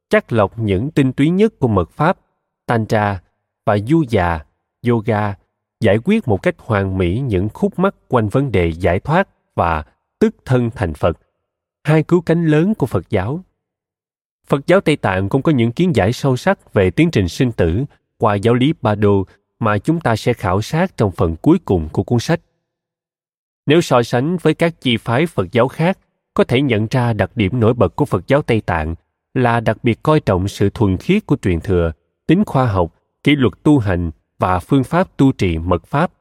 chắc lọc những tinh túy nhất của mật pháp, Tantra và du già, yoga, giải quyết một cách hoàn mỹ những khúc mắc quanh vấn đề giải thoát và tức thân thành Phật, hai cứu cánh lớn của Phật giáo. Phật giáo Tây Tạng cũng có những kiến giải sâu sắc về tiến trình sinh tử qua giáo lý Ba Đô mà chúng ta sẽ khảo sát trong phần cuối cùng của cuốn sách. Nếu so sánh với các chi phái Phật giáo khác, có thể nhận ra đặc điểm nổi bật của Phật giáo Tây Tạng là đặc biệt coi trọng sự thuần khiết của truyền thừa, tính khoa học, kỷ luật tu hành và phương pháp tu trì mật pháp.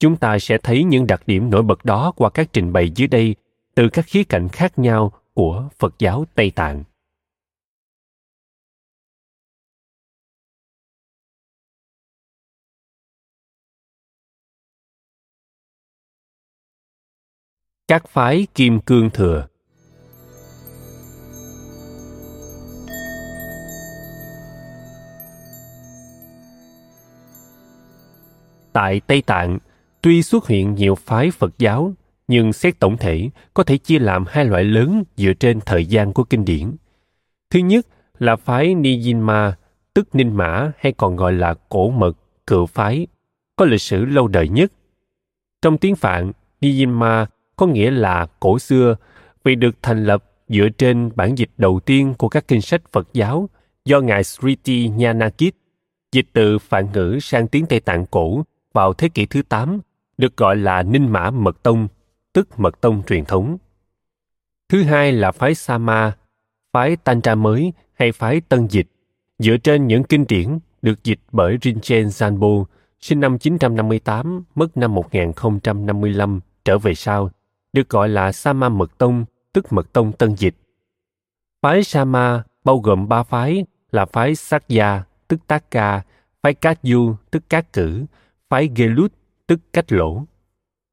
Chúng ta sẽ thấy những đặc điểm nổi bật đó qua các trình bày dưới đây từ các khía cạnh khác nhau của Phật giáo Tây Tạng. các phái kim cương thừa tại tây tạng, tuy xuất hiện nhiều phái phật giáo, nhưng xét tổng thể có thể chia làm hai loại lớn dựa trên thời gian của kinh điển. Thứ nhất là phái nijinma, tức ninh mã hay còn gọi là cổ mật, cựu phái, có lịch sử lâu đời nhất. Trong tiếng phạn, nijinma có nghĩa là cổ xưa, vì được thành lập dựa trên bản dịch đầu tiên của các kinh sách Phật giáo do Ngài Sriti Nyanakit dịch từ phạn ngữ sang tiếng Tây Tạng cổ vào thế kỷ thứ 8 được gọi là Ninh Mã Mật Tông, tức Mật Tông truyền thống. Thứ hai là phái Sama, phái Tantra mới hay phái Tân Dịch, dựa trên những kinh điển được dịch bởi Rinchen Zanbo, sinh năm 958, mất năm 1055, trở về sau, được gọi là Sama Mật Tông, tức Mật Tông Tân Dịch. Phái Sama bao gồm ba phái là phái Sakya, tức Tác Ca, phái Cát Du, tức Cát Cử, phái Gelut, tức Cách Lỗ.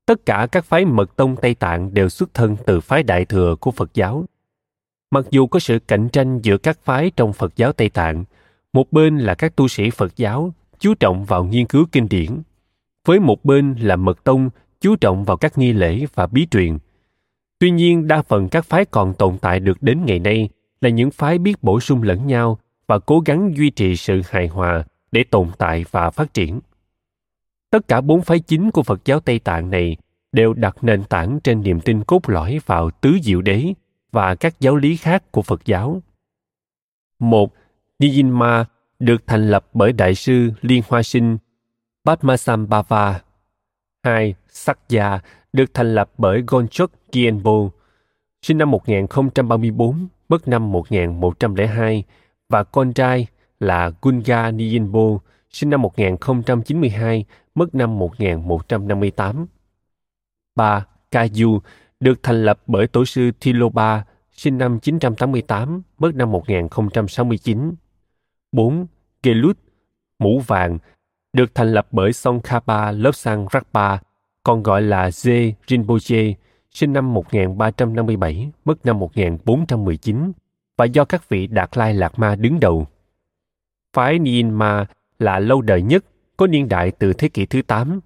Tất cả các phái Mật Tông Tây Tạng đều xuất thân từ phái Đại Thừa của Phật giáo. Mặc dù có sự cạnh tranh giữa các phái trong Phật giáo Tây Tạng, một bên là các tu sĩ Phật giáo chú trọng vào nghiên cứu kinh điển, với một bên là mật tông chú trọng vào các nghi lễ và bí truyền. Tuy nhiên, đa phần các phái còn tồn tại được đến ngày nay là những phái biết bổ sung lẫn nhau và cố gắng duy trì sự hài hòa để tồn tại và phát triển. Tất cả bốn phái chính của Phật giáo Tây Tạng này đều đặt nền tảng trên niềm tin cốt lõi vào tứ diệu đế và các giáo lý khác của Phật giáo. Một, Niyinma được thành lập bởi Đại sư Liên Hoa Sinh Padmasambhava. Hai, Sakya được thành lập bởi Gonchok Kienpo, sinh năm 1034, mất năm 1102, và con trai là Gunga Niyinpo, sinh năm 1092, mất năm 1158. 3. Kaju được thành lập bởi tổ sư Thiloba, sinh năm 988, mất năm 1069. 4. Gelut, mũ vàng, được thành lập bởi Tsongkhapa Lobsang Rakpa, còn gọi là zhe Rinpoche, sinh năm 1357, mất năm 1419, và do các vị Đạt Lai Lạt Ma đứng đầu. Phái Nyingma là lâu đời nhất, có niên đại từ thế kỷ thứ 8.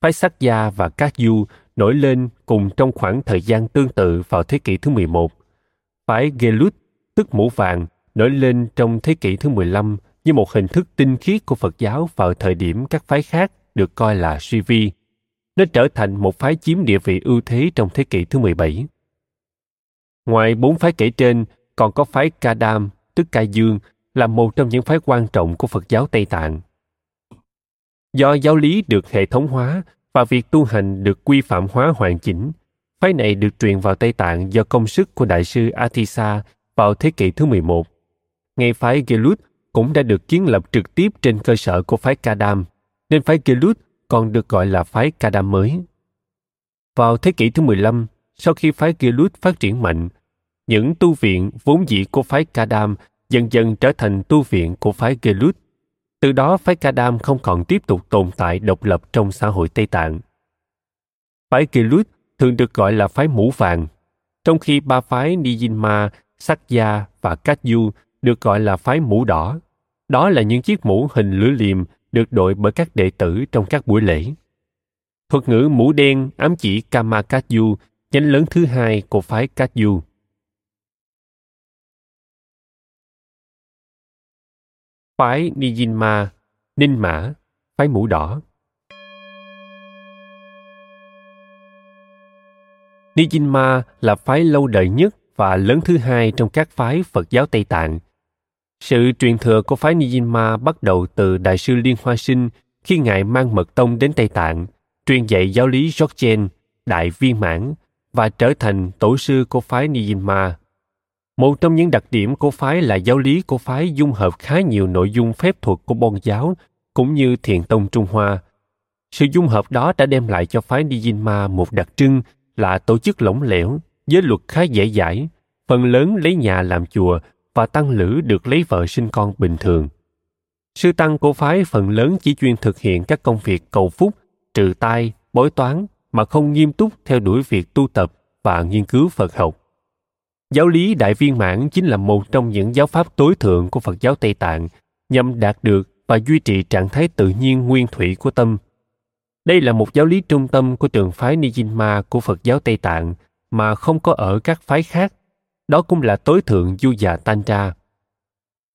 Phái Sakya và Các Du nổi lên cùng trong khoảng thời gian tương tự vào thế kỷ thứ 11. Phái Gelut, tức mũ vàng, nổi lên trong thế kỷ thứ 15 như một hình thức tinh khiết của Phật giáo vào thời điểm các phái khác được coi là suy vi. Nó trở thành một phái chiếm địa vị ưu thế trong thế kỷ thứ 17. Ngoài bốn phái kể trên, còn có phái Kadam, tức Ca Dương, là một trong những phái quan trọng của Phật giáo Tây Tạng. Do giáo lý được hệ thống hóa và việc tu hành được quy phạm hóa hoàn chỉnh, phái này được truyền vào Tây Tạng do công sức của Đại sư Atisa vào thế kỷ thứ 11. Ngay phái Gelut cũng đã được kiến lập trực tiếp trên cơ sở của phái Kadam, nên phái Gelut còn được gọi là phái Kadam mới. Vào thế kỷ thứ 15, sau khi phái Gelut phát triển mạnh, những tu viện vốn dĩ của phái Kadam dần dần trở thành tu viện của phái Gelut. Từ đó phái Kadam không còn tiếp tục tồn tại độc lập trong xã hội Tây Tạng. Phái Kilut thường được gọi là phái mũ vàng, trong khi ba phái Nijinma, Sakya và Katyu được gọi là phái mũ đỏ. Đó là những chiếc mũ hình lưỡi liềm được đội bởi các đệ tử trong các buổi lễ. Thuật ngữ mũ đen ám chỉ Kamakatyu, nhánh lớn thứ hai của phái Katyu. Phái Nijinma, Ninh Mã, phái mũ đỏ. Nijinma là phái lâu đời nhất và lớn thứ hai trong các phái Phật giáo Tây Tạng. Sự truyền thừa của phái Nijinma bắt đầu từ Đại sư Liên Hoa Sinh khi Ngài mang mật tông đến Tây Tạng, truyền dạy giáo lý Dzogchen, Đại Viên Mãn và trở thành tổ sư của phái Nijinma. Một trong những đặc điểm của phái là giáo lý của phái dung hợp khá nhiều nội dung phép thuật của Bon giáo cũng như thiền tông Trung Hoa. Sự dung hợp đó đã đem lại cho phái Nijinma một đặc trưng là tổ chức lỏng lẻo, giới luật khá dễ dãi, phần lớn lấy nhà làm chùa và tăng lữ được lấy vợ sinh con bình thường. Sư tăng của phái phần lớn chỉ chuyên thực hiện các công việc cầu phúc, trừ tai, bói toán mà không nghiêm túc theo đuổi việc tu tập và nghiên cứu Phật học. Giáo lý đại viên mãn chính là một trong những giáo pháp tối thượng của Phật giáo Tây Tạng nhằm đạt được và duy trì trạng thái tự nhiên nguyên thủy của tâm. Đây là một giáo lý trung tâm của trường phái Nijinma của Phật giáo Tây Tạng mà không có ở các phái khác. Đó cũng là tối thượng du già Tantra.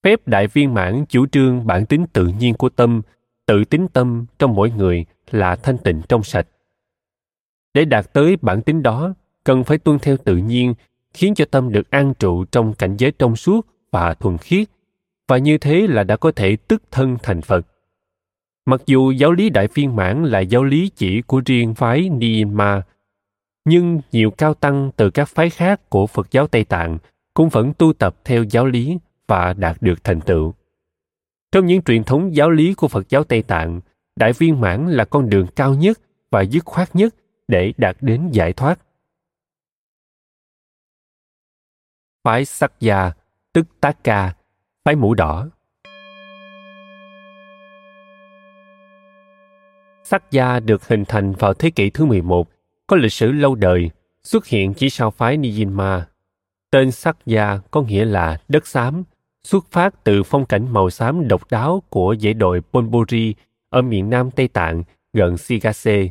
Phép đại viên mãn chủ trương bản tính tự nhiên của tâm, tự tính tâm trong mỗi người là thanh tịnh trong sạch. Để đạt tới bản tính đó, cần phải tuân theo tự nhiên, khiến cho tâm được an trụ trong cảnh giới trong suốt và thuần khiết, và như thế là đã có thể tức thân thành Phật. Mặc dù giáo lý đại viên mãn là giáo lý chỉ của riêng phái Niyama, nhưng nhiều cao tăng từ các phái khác của Phật giáo Tây Tạng cũng vẫn tu tập theo giáo lý và đạt được thành tựu. Trong những truyền thống giáo lý của Phật giáo Tây Tạng, đại viên mãn là con đường cao nhất và dứt khoát nhất để đạt đến giải thoát. Phái Sakya, tức Taka, phái mũ đỏ. Sakya được hình thành vào thế kỷ thứ 11 có lịch sử lâu đời, xuất hiện chỉ sau phái Nijinma. Tên Sakya có nghĩa là đất xám, xuất phát từ phong cảnh màu xám độc đáo của dãy đồi Ponburi ở miền nam Tây Tạng gần Sigase,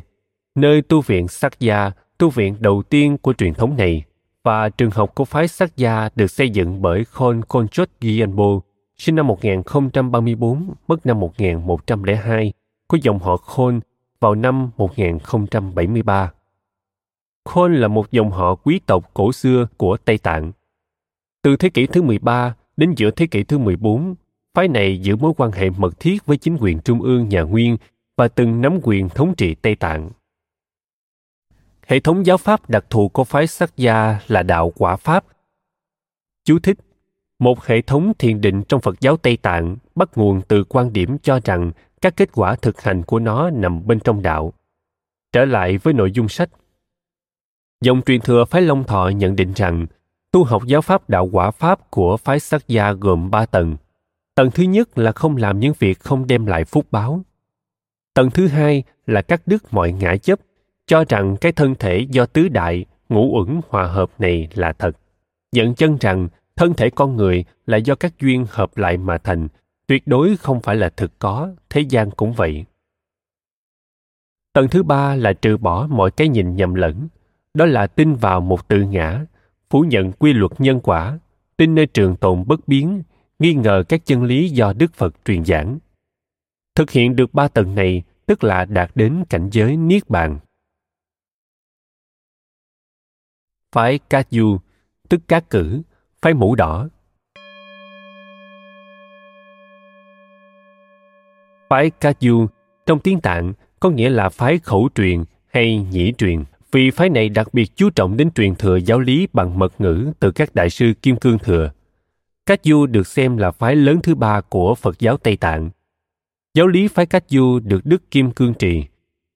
nơi tu viện Sakya, tu viện đầu tiên của truyền thống này, và trường học của phái Sakya được xây dựng bởi Khon Konchot Gyalpo, sinh năm 1034, mất năm 1102, của dòng họ Khon, vào năm 1073. Khon là một dòng họ quý tộc cổ xưa của Tây Tạng. Từ thế kỷ thứ 13 đến giữa thế kỷ thứ 14, phái này giữ mối quan hệ mật thiết với chính quyền trung ương nhà Nguyên và từng nắm quyền thống trị Tây Tạng. Hệ thống giáo pháp đặc thù của phái sắc gia là đạo quả pháp. Chú thích một hệ thống thiền định trong Phật giáo Tây Tạng bắt nguồn từ quan điểm cho rằng các kết quả thực hành của nó nằm bên trong đạo. Trở lại với nội dung sách. Dòng truyền thừa phái Long Thọ nhận định rằng tu học giáo pháp đạo quả pháp của phái sắc gia gồm ba tầng. Tầng thứ nhất là không làm những việc không đem lại phúc báo. Tầng thứ hai là cắt đứt mọi ngã chấp, cho rằng cái thân thể do tứ đại, ngũ uẩn hòa hợp này là thật. Nhận chân rằng thân thể con người là do các duyên hợp lại mà thành, tuyệt đối không phải là thực có, thế gian cũng vậy. Tầng thứ ba là trừ bỏ mọi cái nhìn nhầm lẫn, đó là tin vào một tự ngã, phủ nhận quy luật nhân quả, tin nơi trường tồn bất biến, nghi ngờ các chân lý do Đức Phật truyền giảng. Thực hiện được ba tầng này tức là đạt đến cảnh giới niết bàn. Phái Cát Du, tức Cát Cử, phái mũ đỏ. Phái Cát Du trong tiếng Tạng có nghĩa là phái khẩu truyền hay nhĩ truyền vì phái này đặc biệt chú trọng đến truyền thừa giáo lý bằng mật ngữ từ các đại sư Kim Cương Thừa. Cát Du được xem là phái lớn thứ ba của Phật giáo Tây Tạng. Giáo lý phái Cát Du được Đức Kim Cương trì,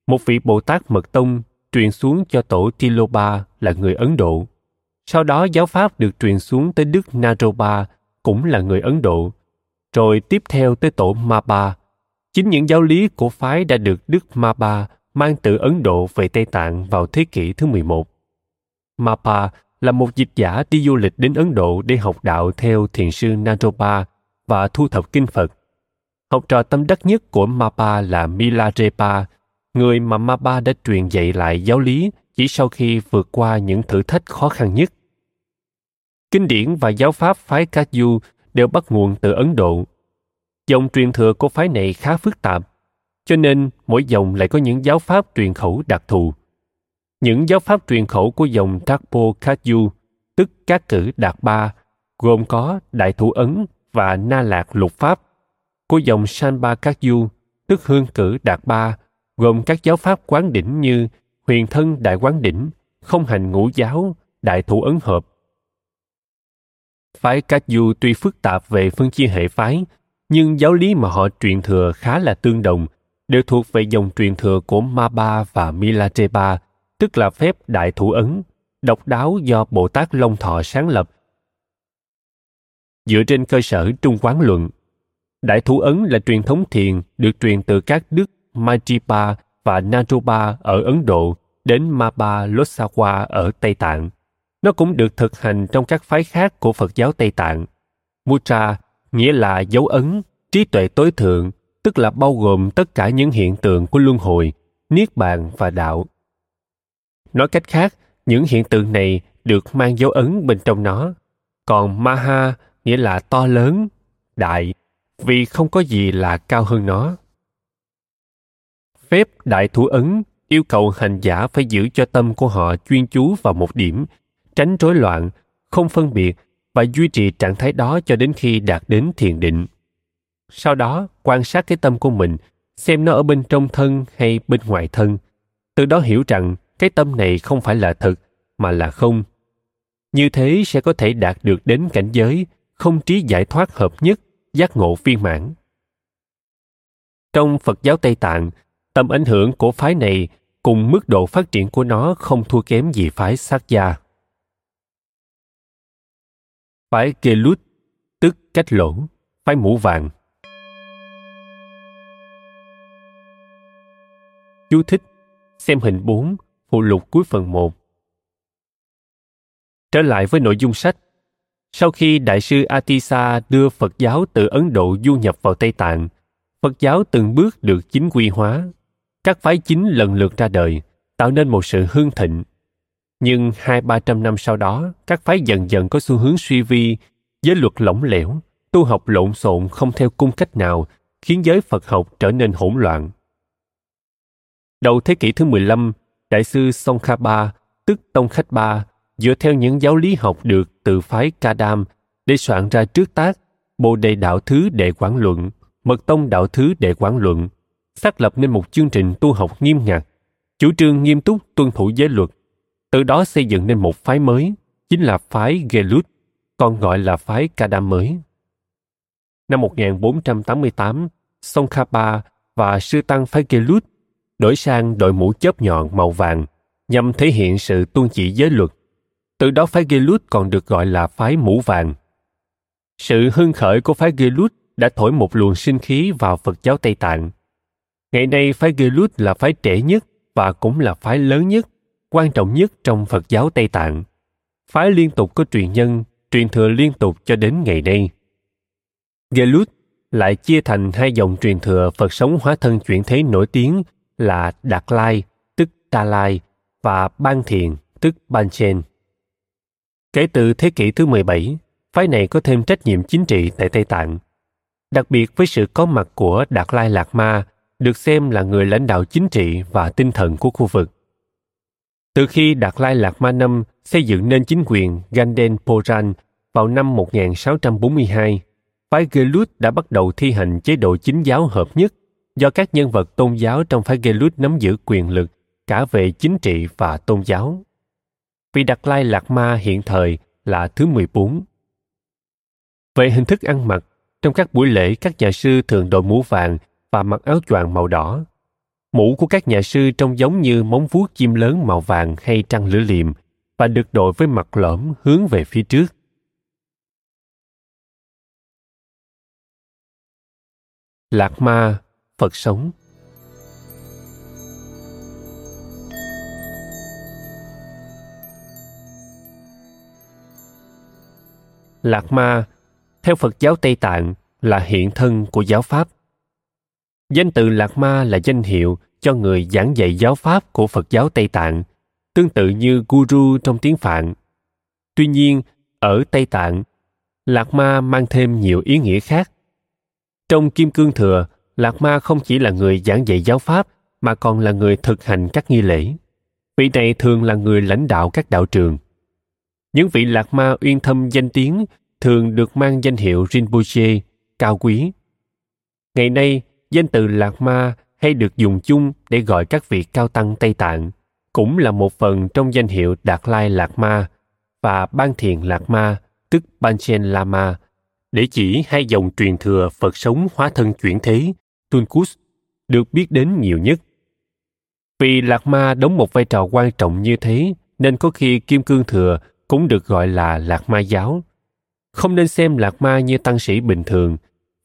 một vị Bồ Tát Mật Tông truyền xuống cho tổ Tiloba là người Ấn Độ. Sau đó giáo pháp được truyền xuống tới Đức Naropa, cũng là người Ấn Độ. Rồi tiếp theo tới tổ Mapa. Chính những giáo lý của phái đã được Đức Mapa mang từ Ấn Độ về Tây Tạng vào thế kỷ thứ 11. Mapa là một dịch giả đi du lịch đến Ấn Độ để học đạo theo thiền sư Naropa và thu thập kinh Phật. Học trò tâm đắc nhất của Mapa là Milarepa, người mà ma ba đã truyền dạy lại giáo lý chỉ sau khi vượt qua những thử thách khó khăn nhất. Kinh điển và giáo pháp phái Kagyu đều bắt nguồn từ Ấn Độ. Dòng truyền thừa của phái này khá phức tạp, cho nên mỗi dòng lại có những giáo pháp truyền khẩu đặc thù. Những giáo pháp truyền khẩu của dòng Thakpo Kagyu, tức các cử đạt ba, gồm có Đại Thủ Ấn và Na Lạc Lục Pháp, của dòng Sanba Kagyu, tức Hương cử đạt ba, gồm các giáo pháp quán đỉnh như huyền thân đại quán đỉnh, không hành ngũ giáo, đại thủ ấn hợp. Phái Cát Du tuy phức tạp về phân chia hệ phái, nhưng giáo lý mà họ truyền thừa khá là tương đồng, đều thuộc về dòng truyền thừa của Ma và Milatepa, tức là phép đại thủ ấn, độc đáo do Bồ Tát Long Thọ sáng lập. Dựa trên cơ sở Trung Quán Luận, Đại thủ ấn là truyền thống thiền được truyền từ các đức Maitripa và Naropa ở Ấn Độ đến Mapa Losawa ở Tây Tạng. Nó cũng được thực hành trong các phái khác của Phật giáo Tây Tạng. Mudra nghĩa là dấu ấn, trí tuệ tối thượng, tức là bao gồm tất cả những hiện tượng của luân hồi, niết bàn và đạo. Nói cách khác, những hiện tượng này được mang dấu ấn bên trong nó. Còn Maha nghĩa là to lớn, đại, vì không có gì là cao hơn nó. Phép đại thủ ấn yêu cầu hành giả phải giữ cho tâm của họ chuyên chú vào một điểm, tránh rối loạn, không phân biệt và duy trì trạng thái đó cho đến khi đạt đến thiền định. Sau đó, quan sát cái tâm của mình, xem nó ở bên trong thân hay bên ngoài thân. Từ đó hiểu rằng cái tâm này không phải là thực, mà là không. Như thế sẽ có thể đạt được đến cảnh giới không trí giải thoát hợp nhất, giác ngộ viên mãn. Trong Phật giáo Tây Tạng, tầm ảnh hưởng của phái này cùng mức độ phát triển của nó không thua kém gì phái sát gia. Phái Gelut, tức cách lỗ, phái mũ vàng. Chú thích xem hình 4, phụ lục cuối phần 1. Trở lại với nội dung sách. Sau khi Đại sư Atisa đưa Phật giáo từ Ấn Độ du nhập vào Tây Tạng, Phật giáo từng bước được chính quy hóa các phái chính lần lượt ra đời, tạo nên một sự hương thịnh. Nhưng hai ba trăm năm sau đó, các phái dần dần có xu hướng suy vi, giới luật lỏng lẻo, tu học lộn xộn không theo cung cách nào, khiến giới Phật học trở nên hỗn loạn. Đầu thế kỷ thứ 15, Đại sư Songkhapa, tức Tông Khách Ba, dựa theo những giáo lý học được từ phái Kadam để soạn ra trước tác Bồ Đề Đạo Thứ Đệ Quán Luận, Mật Tông Đạo Thứ Đệ Quán Luận, xác lập nên một chương trình tu học nghiêm ngặt, chủ trương nghiêm túc tuân thủ giới luật, từ đó xây dựng nên một phái mới, chính là phái Gelut, còn gọi là phái Kadam mới. Năm 1488, Songkhapa và sư tăng phái Gelut đổi sang đội mũ chớp nhọn màu vàng nhằm thể hiện sự tuân chỉ giới luật. Từ đó phái Gelut còn được gọi là phái mũ vàng. Sự hưng khởi của phái Gelut đã thổi một luồng sinh khí vào Phật giáo Tây Tạng. Ngày nay phái Gelut là phái trẻ nhất và cũng là phái lớn nhất, quan trọng nhất trong Phật giáo Tây Tạng. Phái liên tục có truyền nhân, truyền thừa liên tục cho đến ngày nay. Gelut lại chia thành hai dòng truyền thừa Phật sống hóa thân chuyển thế nổi tiếng là Đạt Lai, tức Ta Lai, và Ban Thiền, tức Ban Chen. Kể từ thế kỷ thứ 17, phái này có thêm trách nhiệm chính trị tại Tây Tạng. Đặc biệt với sự có mặt của Đạt Lai Lạt Ma, được xem là người lãnh đạo chính trị và tinh thần của khu vực. Từ khi Đạt Lai Lạt Ma Năm xây dựng nên chính quyền Ganden Poran vào năm 1642, phái Gelut đã bắt đầu thi hành chế độ chính giáo hợp nhất do các nhân vật tôn giáo trong phái Gelut nắm giữ quyền lực cả về chính trị và tôn giáo. Vị Đạt Lai Lạt Ma hiện thời là thứ 14. Về hình thức ăn mặc, trong các buổi lễ các nhà sư thường đội mũ vàng và mặc áo choàng màu đỏ. Mũ của các nhà sư trông giống như móng vuốt chim lớn màu vàng hay trăng lửa liềm và được đội với mặt lõm hướng về phía trước. Lạc Ma, Phật sống Lạc Ma, theo Phật giáo Tây Tạng, là hiện thân của giáo Pháp. Danh từ Lạc Ma là danh hiệu cho người giảng dạy giáo Pháp của Phật giáo Tây Tạng, tương tự như Guru trong tiếng Phạn. Tuy nhiên, ở Tây Tạng, Lạc Ma mang thêm nhiều ý nghĩa khác. Trong Kim Cương Thừa, Lạc Ma không chỉ là người giảng dạy giáo Pháp, mà còn là người thực hành các nghi lễ. Vị này thường là người lãnh đạo các đạo trường. Những vị Lạc Ma uyên thâm danh tiếng thường được mang danh hiệu Rinpoche, cao quý. Ngày nay, danh từ Lạc Ma hay được dùng chung để gọi các vị cao tăng Tây Tạng, cũng là một phần trong danh hiệu Đạt Lai Lạc Ma và Ban Thiền Lạc Ma, tức Panchen Lama, để chỉ hai dòng truyền thừa Phật sống hóa thân chuyển thế, Tunkus, được biết đến nhiều nhất. Vì Lạc Ma đóng một vai trò quan trọng như thế, nên có khi Kim Cương Thừa cũng được gọi là Lạc Ma giáo. Không nên xem Lạc Ma như tăng sĩ bình thường,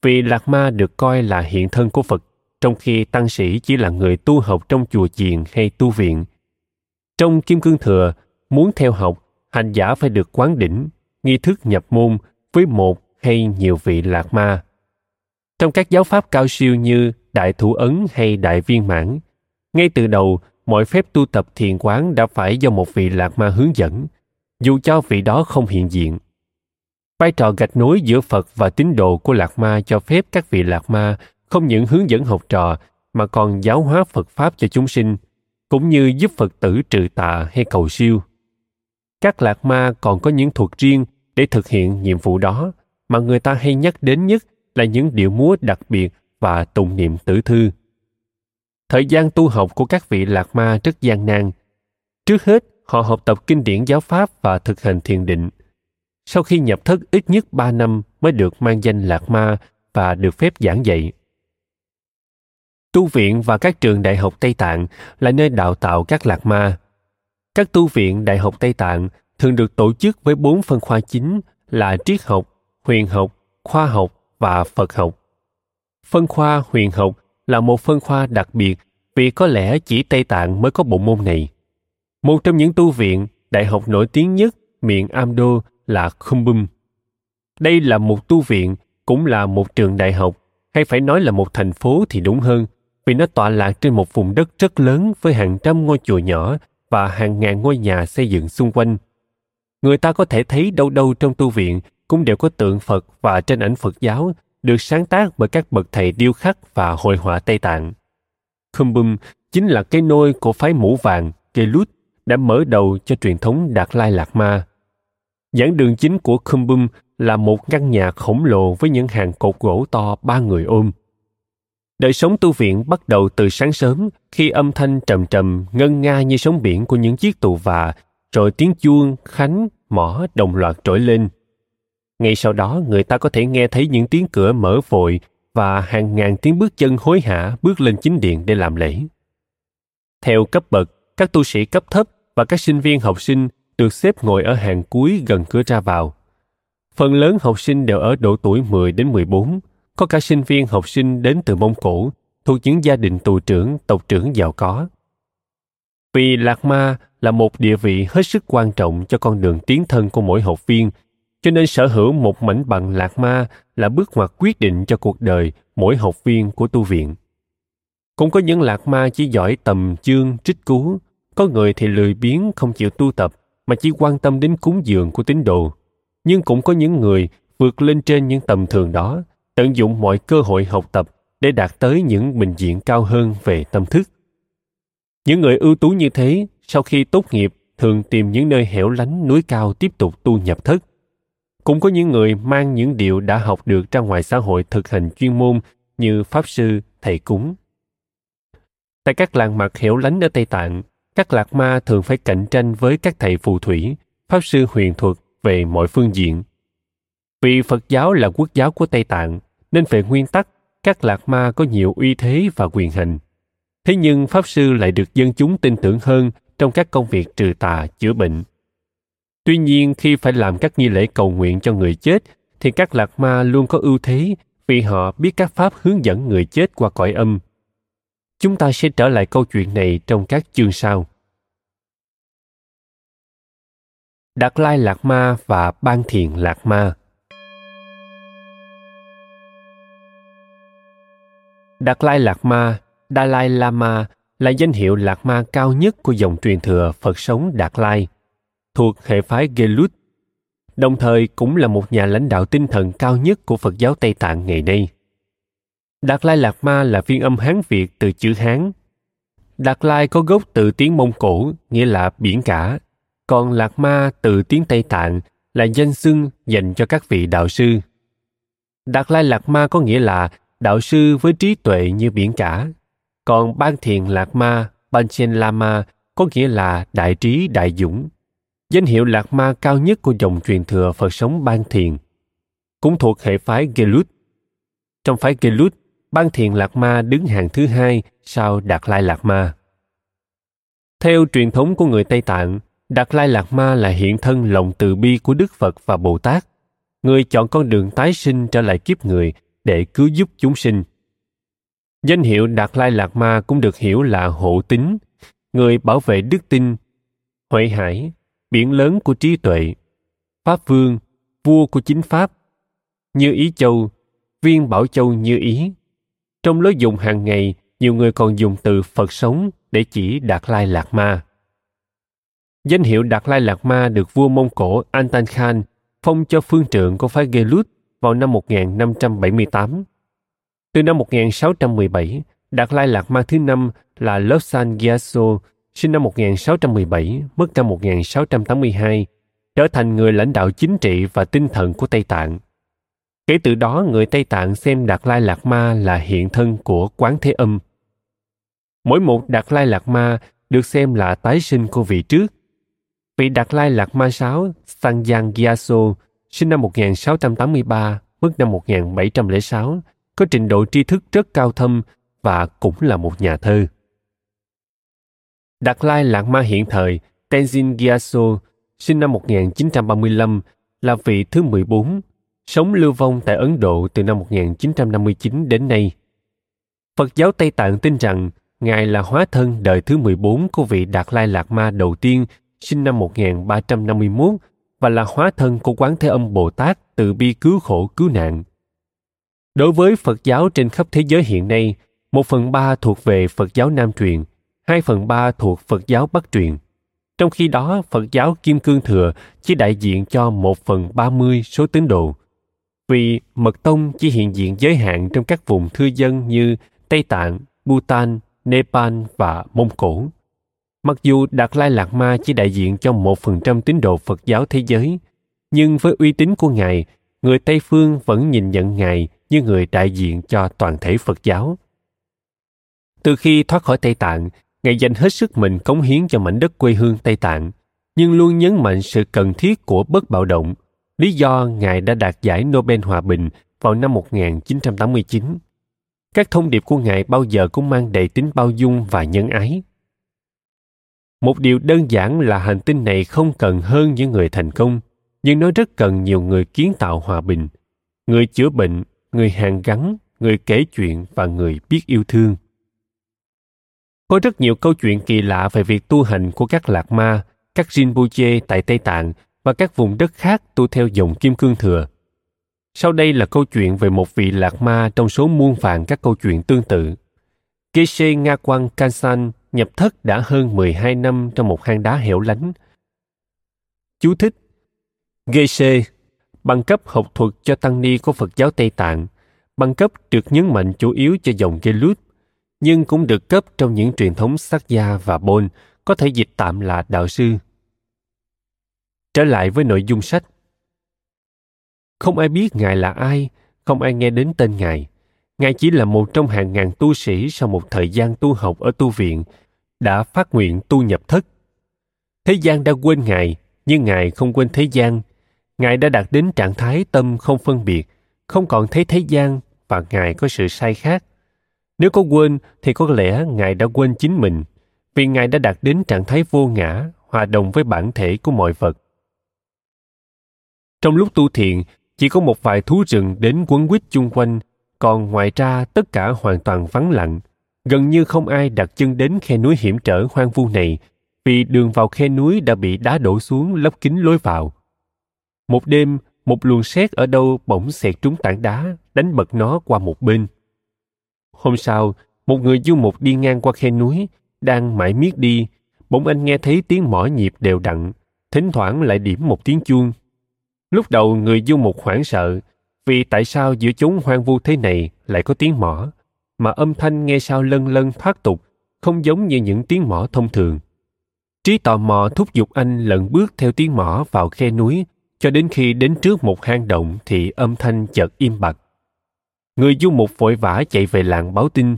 vì Lạc Ma được coi là hiện thân của Phật, trong khi tăng sĩ chỉ là người tu học trong chùa chiền hay tu viện. Trong Kim Cương Thừa, muốn theo học, hành giả phải được quán đỉnh, nghi thức nhập môn với một hay nhiều vị Lạc Ma. Trong các giáo pháp cao siêu như Đại Thủ Ấn hay Đại Viên Mãn, ngay từ đầu, mọi phép tu tập thiền quán đã phải do một vị Lạc Ma hướng dẫn, dù cho vị đó không hiện diện. Vai trò gạch nối giữa Phật và tín đồ của Lạc Ma cho phép các vị Lạc Ma không những hướng dẫn học trò mà còn giáo hóa Phật Pháp cho chúng sinh, cũng như giúp Phật tử trừ tà hay cầu siêu. Các Lạc Ma còn có những thuật riêng để thực hiện nhiệm vụ đó mà người ta hay nhắc đến nhất là những điệu múa đặc biệt và tụng niệm tử thư. Thời gian tu học của các vị Lạc Ma rất gian nan. Trước hết, họ học tập kinh điển giáo pháp và thực hành thiền định. Sau khi nhập thất ít nhất ba năm mới được mang danh Lạc Ma và được phép giảng dạy. Tu viện và các trường đại học Tây Tạng là nơi đào tạo các Lạc Ma. Các tu viện đại học Tây Tạng thường được tổ chức với bốn phân khoa chính là triết học, huyền học, khoa học và Phật học. Phân khoa huyền học là một phân khoa đặc biệt vì có lẽ chỉ Tây Tạng mới có bộ môn này. Một trong những tu viện, đại học nổi tiếng nhất miền Amdo là Khumbum. Đây là một tu viện, cũng là một trường đại học, hay phải nói là một thành phố thì đúng hơn, vì nó tọa lạc trên một vùng đất rất lớn với hàng trăm ngôi chùa nhỏ và hàng ngàn ngôi nhà xây dựng xung quanh. Người ta có thể thấy đâu đâu trong tu viện cũng đều có tượng Phật và tranh ảnh Phật giáo được sáng tác bởi các bậc thầy điêu khắc và hội họa Tây Tạng. Khumbum chính là cái nôi của phái mũ vàng, Gelut, đã mở đầu cho truyền thống Đạt Lai Lạt Ma. Giảng đường chính của Kumbum là một căn nhà khổng lồ với những hàng cột gỗ to ba người ôm. Đời sống tu viện bắt đầu từ sáng sớm khi âm thanh trầm trầm ngân nga như sóng biển của những chiếc tù và rồi tiếng chuông, khánh, mỏ đồng loạt trỗi lên. Ngay sau đó người ta có thể nghe thấy những tiếng cửa mở vội và hàng ngàn tiếng bước chân hối hả bước lên chính điện để làm lễ. Theo cấp bậc, các tu sĩ cấp thấp và các sinh viên học sinh được xếp ngồi ở hàng cuối gần cửa ra vào. Phần lớn học sinh đều ở độ tuổi 10 đến 14, có cả sinh viên học sinh đến từ Mông Cổ, thuộc những gia đình tù trưởng, tộc trưởng giàu có. Vì Lạc Ma là một địa vị hết sức quan trọng cho con đường tiến thân của mỗi học viên, cho nên sở hữu một mảnh bằng Lạc Ma là bước ngoặt quyết định cho cuộc đời mỗi học viên của tu viện. Cũng có những lạc ma chỉ giỏi tầm chương, trích cú, có người thì lười biếng không chịu tu tập mà chỉ quan tâm đến cúng dường của tín đồ. Nhưng cũng có những người vượt lên trên những tầm thường đó, tận dụng mọi cơ hội học tập để đạt tới những bình diện cao hơn về tâm thức. Những người ưu tú như thế, sau khi tốt nghiệp, thường tìm những nơi hẻo lánh núi cao tiếp tục tu nhập thất. Cũng có những người mang những điều đã học được ra ngoài xã hội thực hành chuyên môn như pháp sư, thầy cúng. Tại các làng mạc hẻo lánh ở Tây Tạng, các lạc ma thường phải cạnh tranh với các thầy phù thủy, pháp sư huyền thuật về mọi phương diện. Vì Phật giáo là quốc giáo của Tây Tạng, nên về nguyên tắc, các lạc ma có nhiều uy thế và quyền hành. Thế nhưng Pháp Sư lại được dân chúng tin tưởng hơn trong các công việc trừ tà, chữa bệnh. Tuy nhiên, khi phải làm các nghi lễ cầu nguyện cho người chết, thì các lạc ma luôn có ưu thế vì họ biết các pháp hướng dẫn người chết qua cõi âm. Chúng ta sẽ trở lại câu chuyện này trong các chương sau. Đạt Lai Lạc Ma và Ban Thiền Lạc Ma Đạt Lai Lạc Ma, Dalai Lama là danh hiệu Lạc Ma cao nhất của dòng truyền thừa Phật sống Đạt Lai, thuộc hệ phái Gelut, đồng thời cũng là một nhà lãnh đạo tinh thần cao nhất của Phật giáo Tây Tạng ngày nay. Đạt Lai Lạc Ma là phiên âm Hán Việt từ chữ Hán. Đạt Lai có gốc từ tiếng Mông Cổ, nghĩa là biển cả, còn Lạc Ma từ tiếng Tây Tạng là danh xưng dành cho các vị đạo sư. Đạt Lai Lạc Ma có nghĩa là đạo sư với trí tuệ như biển cả. Còn Ban Thiền Lạc Ma, Panchen Lama có nghĩa là đại trí đại dũng. Danh hiệu Lạc Ma cao nhất của dòng truyền thừa Phật sống Ban Thiền. Cũng thuộc hệ phái Gelut. Trong phái Gelut, Ban Thiền Lạc Ma đứng hàng thứ hai sau Đạt Lai Lạc Ma. Theo truyền thống của người Tây Tạng, Đạt Lai Lạc Ma là hiện thân lòng từ bi của Đức Phật và Bồ Tát, người chọn con đường tái sinh trở lại kiếp người để cứu giúp chúng sinh. Danh hiệu Đạt Lai Lạc Ma cũng được hiểu là hộ tính, người bảo vệ đức tin, huệ hải, biển lớn của trí tuệ, pháp vương, vua của chính pháp, như ý châu, viên bảo châu như ý. Trong lối dùng hàng ngày, nhiều người còn dùng từ Phật sống để chỉ Đạt Lai Lạc Ma. Danh hiệu Đạt Lai Lạc Ma được vua Mông Cổ Antan Khan phong cho phương trượng của phái Gelut vào năm 1578. Từ năm 1617, Đạt Lai Lạc Ma thứ năm là Lobsang Gyatso, sinh năm 1617, mất năm 1682, trở thành người lãnh đạo chính trị và tinh thần của Tây Tạng. Kể từ đó, người Tây Tạng xem Đạt Lai Lạc Ma là hiện thân của Quán Thế Âm. Mỗi một Đạt Lai Lạc Ma được xem là tái sinh của vị trước. Vị Đạt Lai Lạc Ma sáu Sangyang Gyatso sinh năm 1683, mất năm 1706, có trình độ tri thức rất cao thâm và cũng là một nhà thơ. Đạt Lai Lạc Ma hiện thời, Tenzin Gyatso, sinh năm 1935, là vị thứ 14, sống lưu vong tại Ấn Độ từ năm 1959 đến nay. Phật giáo Tây Tạng tin rằng Ngài là hóa thân đời thứ 14 của vị Đạt Lai Lạc Ma đầu tiên, sinh năm 1351 và là hóa thân của Quán Thế Âm Bồ Tát từ bi cứu khổ cứu nạn. Đối với Phật giáo trên khắp thế giới hiện nay, một phần ba thuộc về Phật giáo Nam truyền, hai phần ba thuộc Phật giáo Bắc truyền. Trong khi đó, Phật giáo Kim Cương Thừa chỉ đại diện cho một phần ba mươi số tín đồ. Vì Mật Tông chỉ hiện diện giới hạn trong các vùng thư dân như Tây Tạng, Bhutan, Nepal và Mông Cổ. Mặc dù Đạt Lai Lạt Ma chỉ đại diện cho một phần trăm tín đồ Phật giáo thế giới, nhưng với uy tín của Ngài, người Tây Phương vẫn nhìn nhận Ngài như người đại diện cho toàn thể Phật giáo. Từ khi thoát khỏi Tây Tạng, Ngài dành hết sức mình cống hiến cho mảnh đất quê hương Tây Tạng, nhưng luôn nhấn mạnh sự cần thiết của bất bạo động, lý do Ngài đã đạt giải Nobel Hòa Bình vào năm 1989. Các thông điệp của Ngài bao giờ cũng mang đầy tính bao dung và nhân ái. Một điều đơn giản là hành tinh này không cần hơn những người thành công, nhưng nó rất cần nhiều người kiến tạo hòa bình, người chữa bệnh, người hàn gắn, người kể chuyện và người biết yêu thương. Có rất nhiều câu chuyện kỳ lạ về việc tu hành của các lạc ma, các Rinpoche tại Tây Tạng và các vùng đất khác tu theo dòng Kim Cương Thừa. Sau đây là câu chuyện về một vị lạc ma trong số muôn vàng các câu chuyện tương tự. Geshe Nga Quang Kansan nhập thất đã hơn 12 năm trong một hang đá hẻo lánh. Chú thích Geshe, bằng cấp học thuật cho tăng ni của Phật giáo Tây Tạng, bằng cấp được nhấn mạnh chủ yếu cho dòng Gelut, nhưng cũng được cấp trong những truyền thống sắc gia và bôn, có thể dịch tạm là đạo sư. Trở lại với nội dung sách. Không ai biết Ngài là ai, không ai nghe đến tên Ngài. Ngài chỉ là một trong hàng ngàn tu sĩ sau một thời gian tu học ở tu viện, đã phát nguyện tu nhập thất. Thế gian đã quên Ngài, nhưng Ngài không quên thế gian. Ngài đã đạt đến trạng thái tâm không phân biệt, không còn thấy thế gian và Ngài có sự sai khác. Nếu có quên thì có lẽ Ngài đã quên chính mình, vì Ngài đã đạt đến trạng thái vô ngã, hòa đồng với bản thể của mọi vật. Trong lúc tu thiện chỉ có một vài thú rừng đến quấn quýt chung quanh, còn ngoài ra tất cả hoàn toàn vắng lặng. Gần như không ai đặt chân đến khe núi hiểm trở hoang vu này, vì đường vào khe núi đã bị đá đổ xuống lấp kín lối vào. Một đêm, một luồng sét ở đâu bỗng xẹt trúng tảng đá, đánh bật nó qua một bên. Hôm sau, một người du mục đi ngang qua khe núi, đang mãi miết đi, bỗng anh nghe thấy tiếng mỏ nhịp đều đặn, thỉnh thoảng lại điểm một tiếng chuông. Lúc đầu người du mục hoảng sợ, vì tại sao giữa chúng hoang vu thế này lại có tiếng mỏ, mà âm thanh nghe sao lân lân thoát tục, không giống như những tiếng mỏ thông thường. Trí tò mò thúc giục anh lận bước theo tiếng mỏ vào khe núi, cho đến khi đến trước một hang động thì âm thanh chợt im bặt. Người du mục vội vã chạy về làng báo tin.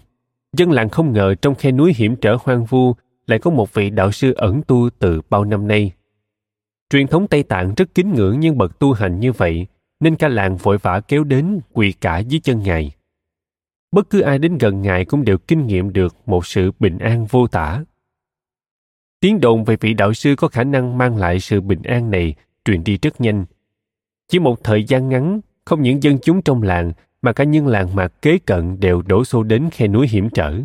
Dân làng không ngờ trong khe núi hiểm trở hoang vu lại có một vị đạo sư ẩn tu từ bao năm nay. Truyền thống Tây Tạng rất kính ngưỡng nhân bậc tu hành như vậy, nên cả làng vội vã kéo đến quỳ cả dưới chân Ngài. Bất cứ ai đến gần Ngài cũng đều kinh nghiệm được một sự bình an vô tả. Tiếng đồn về vị đạo sư có khả năng mang lại sự bình an này truyền đi rất nhanh. Chỉ một thời gian ngắn, không những dân chúng trong làng mà cả những làng mạc kế cận đều đổ xô đến khe núi hiểm trở.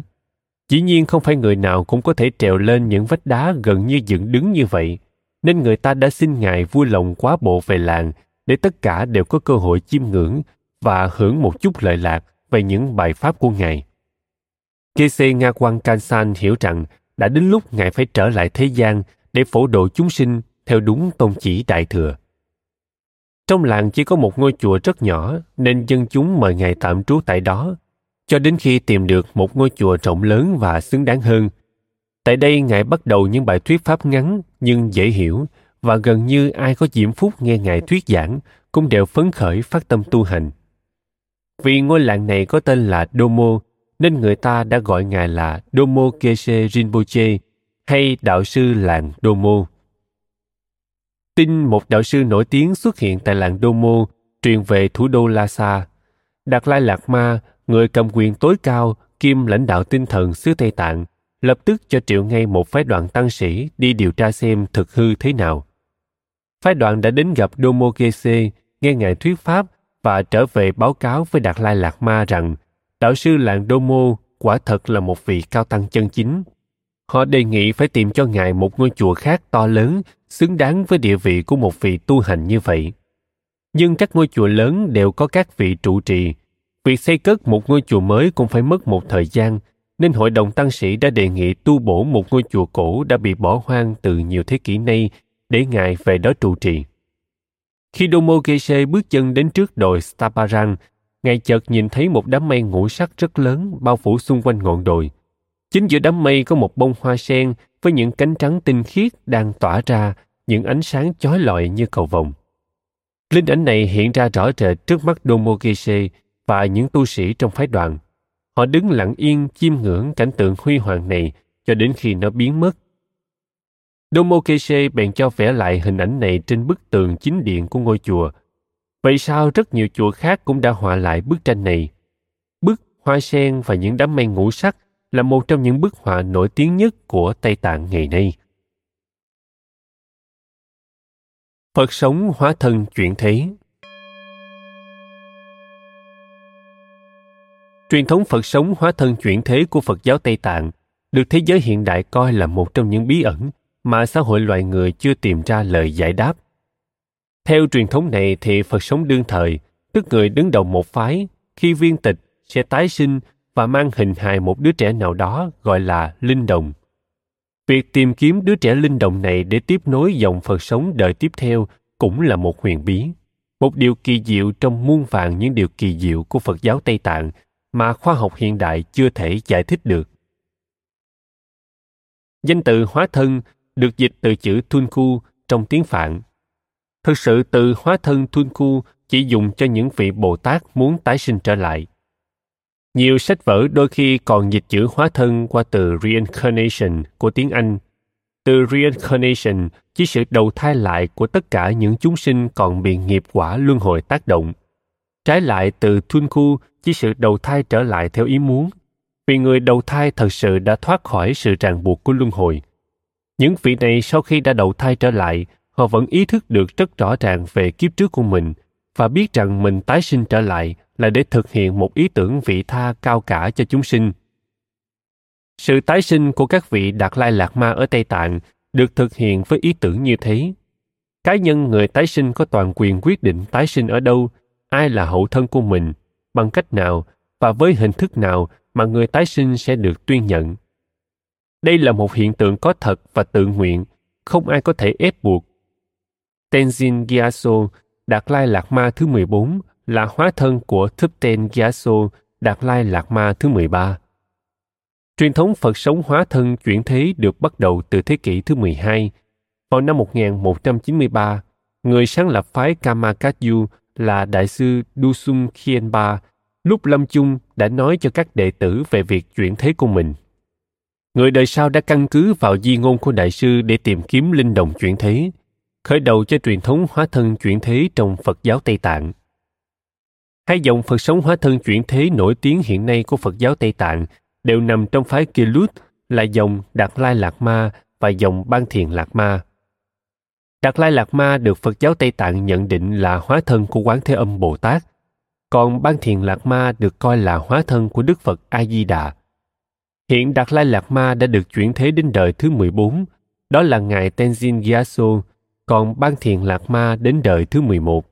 Dĩ nhiên không phải người nào cũng có thể trèo lên những vách đá gần như dựng đứng như vậy, nên người ta đã xin Ngài vui lòng quá bộ về làng để tất cả đều có cơ hội chiêm ngưỡng và hưởng một chút lợi lạc về những bài pháp của Ngài. Kese Nga Quang Kansan hiểu rằng đã đến lúc Ngài phải trở lại thế gian để phổ độ chúng sinh theo đúng tôn chỉ đại thừa. Trong làng chỉ có một ngôi chùa rất nhỏ nên dân chúng mời Ngài tạm trú tại đó, cho đến khi tìm được một ngôi chùa rộng lớn và xứng đáng hơn. Tại đây Ngài bắt đầu những bài thuyết pháp ngắn nhưng dễ hiểu và gần như ai có diễm phúc nghe Ngài thuyết giảng cũng đều phấn khởi phát tâm tu hành. Vì ngôi làng này có tên là Domo, nên người ta đã gọi Ngài là Domo Geshe Rinpoche hay đạo sư làng Domo. Tin một đạo sư nổi tiếng xuất hiện tại làng Domo, truyền về thủ đô Lhasa. Đạt Lai Lạt Ma, người cầm quyền tối cao, kiêm lãnh đạo tinh thần xứ Tây Tạng, lập tức cho triệu ngay một phái đoàn tăng sĩ đi điều tra xem thực hư thế nào. Phái đoàn đã đến gặp Domogese, nghe ngài thuyết pháp và trở về báo cáo với Đạt Lai lạc Ma rằng đạo sư làng Domo quả thật là một vị cao tăng chân chính. Họ đề nghị phải tìm cho ngài một ngôi chùa khác to lớn, xứng đáng với địa vị của một vị tu hành như vậy. Nhưng các ngôi chùa lớn đều có các vị trụ trì, việc xây cất một ngôi chùa mới cũng phải mất một thời gian, nên hội đồng tăng sĩ đã đề nghị tu bổ một ngôi chùa cổ đã bị bỏ hoang từ nhiều thế kỷ nay để ngài về đó trụ trì. Khi Domo Geshe bước chân đến trước đồi Staparang, ngài chợt nhìn thấy một đám mây ngũ sắc rất lớn bao phủ xung quanh ngọn đồi. Chính giữa đám mây có một bông hoa sen với những cánh trắng tinh khiết đang tỏa ra những ánh sáng chói lọi như cầu vồng. Linh ảnh này hiện ra rõ rệt trước mắt Domo Geshe và những tu sĩ trong phái đoàn. Họ đứng lặng yên, chiêm ngưỡng cảnh tượng huy hoàng này cho đến khi nó biến mất. Domo bèn cho vẽ lại hình ảnh này trên bức tường chính điện của ngôi chùa. Vậy sao rất nhiều chùa khác cũng đã họa lại bức tranh này? Bức hoa sen và những đám mây ngũ sắc là một trong những bức họa nổi tiếng nhất của Tây Tạng ngày nay. Phật sống hóa thân chuyển thế Truyền thống Phật sống hóa thân chuyển thế của Phật giáo Tây Tạng được thế giới hiện đại coi là một trong những bí ẩn mà xã hội loài người chưa tìm ra lời giải đáp. Theo truyền thống này thì Phật sống đương thời, tức người đứng đầu một phái, khi viên tịch sẽ tái sinh và mang hình hài một đứa trẻ nào đó gọi là linh đồng. Việc tìm kiếm đứa trẻ linh đồng này để tiếp nối dòng Phật sống đời tiếp theo cũng là một huyền bí, một điều kỳ diệu trong muôn vàng những điều kỳ diệu của Phật giáo Tây Tạng mà khoa học hiện đại chưa thể giải thích được. Danh từ hóa thân được dịch từ chữ Tunku trong tiếng Phạn. Thực sự, từ hóa thân Tunku chỉ dùng cho những vị Bồ Tát muốn tái sinh trở lại. Nhiều sách vở đôi khi còn dịch chữ hóa thân qua từ reincarnation của tiếng Anh. Từ reincarnation, chỉ sự đầu thai lại của tất cả những chúng sinh còn bị nghiệp quả luân hồi tác động. Trái lại từ Tunku chỉ sự đầu thai trở lại theo ý muốn, vì người đầu thai thật sự đã thoát khỏi sự ràng buộc của luân hồi. Những vị này sau khi đã đầu thai trở lại, họ vẫn ý thức được rất rõ ràng về kiếp trước của mình và biết rằng mình tái sinh trở lại là để thực hiện một ý tưởng vị tha cao cả cho chúng sinh. Sự tái sinh của các vị Đạt Lai Lạc Ma ở Tây Tạng được thực hiện với ý tưởng như thế. Cá nhân người tái sinh có toàn quyền quyết định tái sinh ở đâu, ai là hậu thân của mình, bằng cách nào và với hình thức nào mà người tái sinh sẽ được tuyên nhận. Đây là một hiện tượng có thật và tự nguyện, không ai có thể ép buộc. Tenzin Gyatso, Đạt Lai Lạc Ma thứ 14, là hóa thân của Thupten Gyatso, Đạt Lai Lạc Ma thứ 13. Truyền thống Phật sống hóa thân chuyển thế được bắt đầu từ thế kỷ thứ 12. Vào năm 1193, người sáng lập phái Kamakatyu là Đại sư Dusum Khienpa lúc lâm chung đã nói cho các đệ tử về việc chuyển thế của mình. Người đời sau đã căn cứ vào di ngôn của đại sư để tìm kiếm linh đồng chuyển thế, khởi đầu cho truyền thống hóa thân chuyển thế trong Phật giáo Tây Tạng. Hai dòng Phật sống hóa thân chuyển thế nổi tiếng hiện nay của Phật giáo Tây Tạng đều nằm trong phái Kilut là dòng Đạt Lai Lạc Ma và dòng Ban Thiền Lạc Ma. Đạt Lai lạt Ma được Phật giáo Tây Tạng nhận định là hóa thân của Quán Thế Âm Bồ Tát, còn Ban Thiền lạt Ma được coi là hóa thân của Đức Phật A Di Đà. Hiện Đạt Lai lạt Ma đã được chuyển thế đến đời thứ 14, đó là Ngài Tenzin Gyatso, còn Ban Thiền lạt Ma đến đời thứ 11.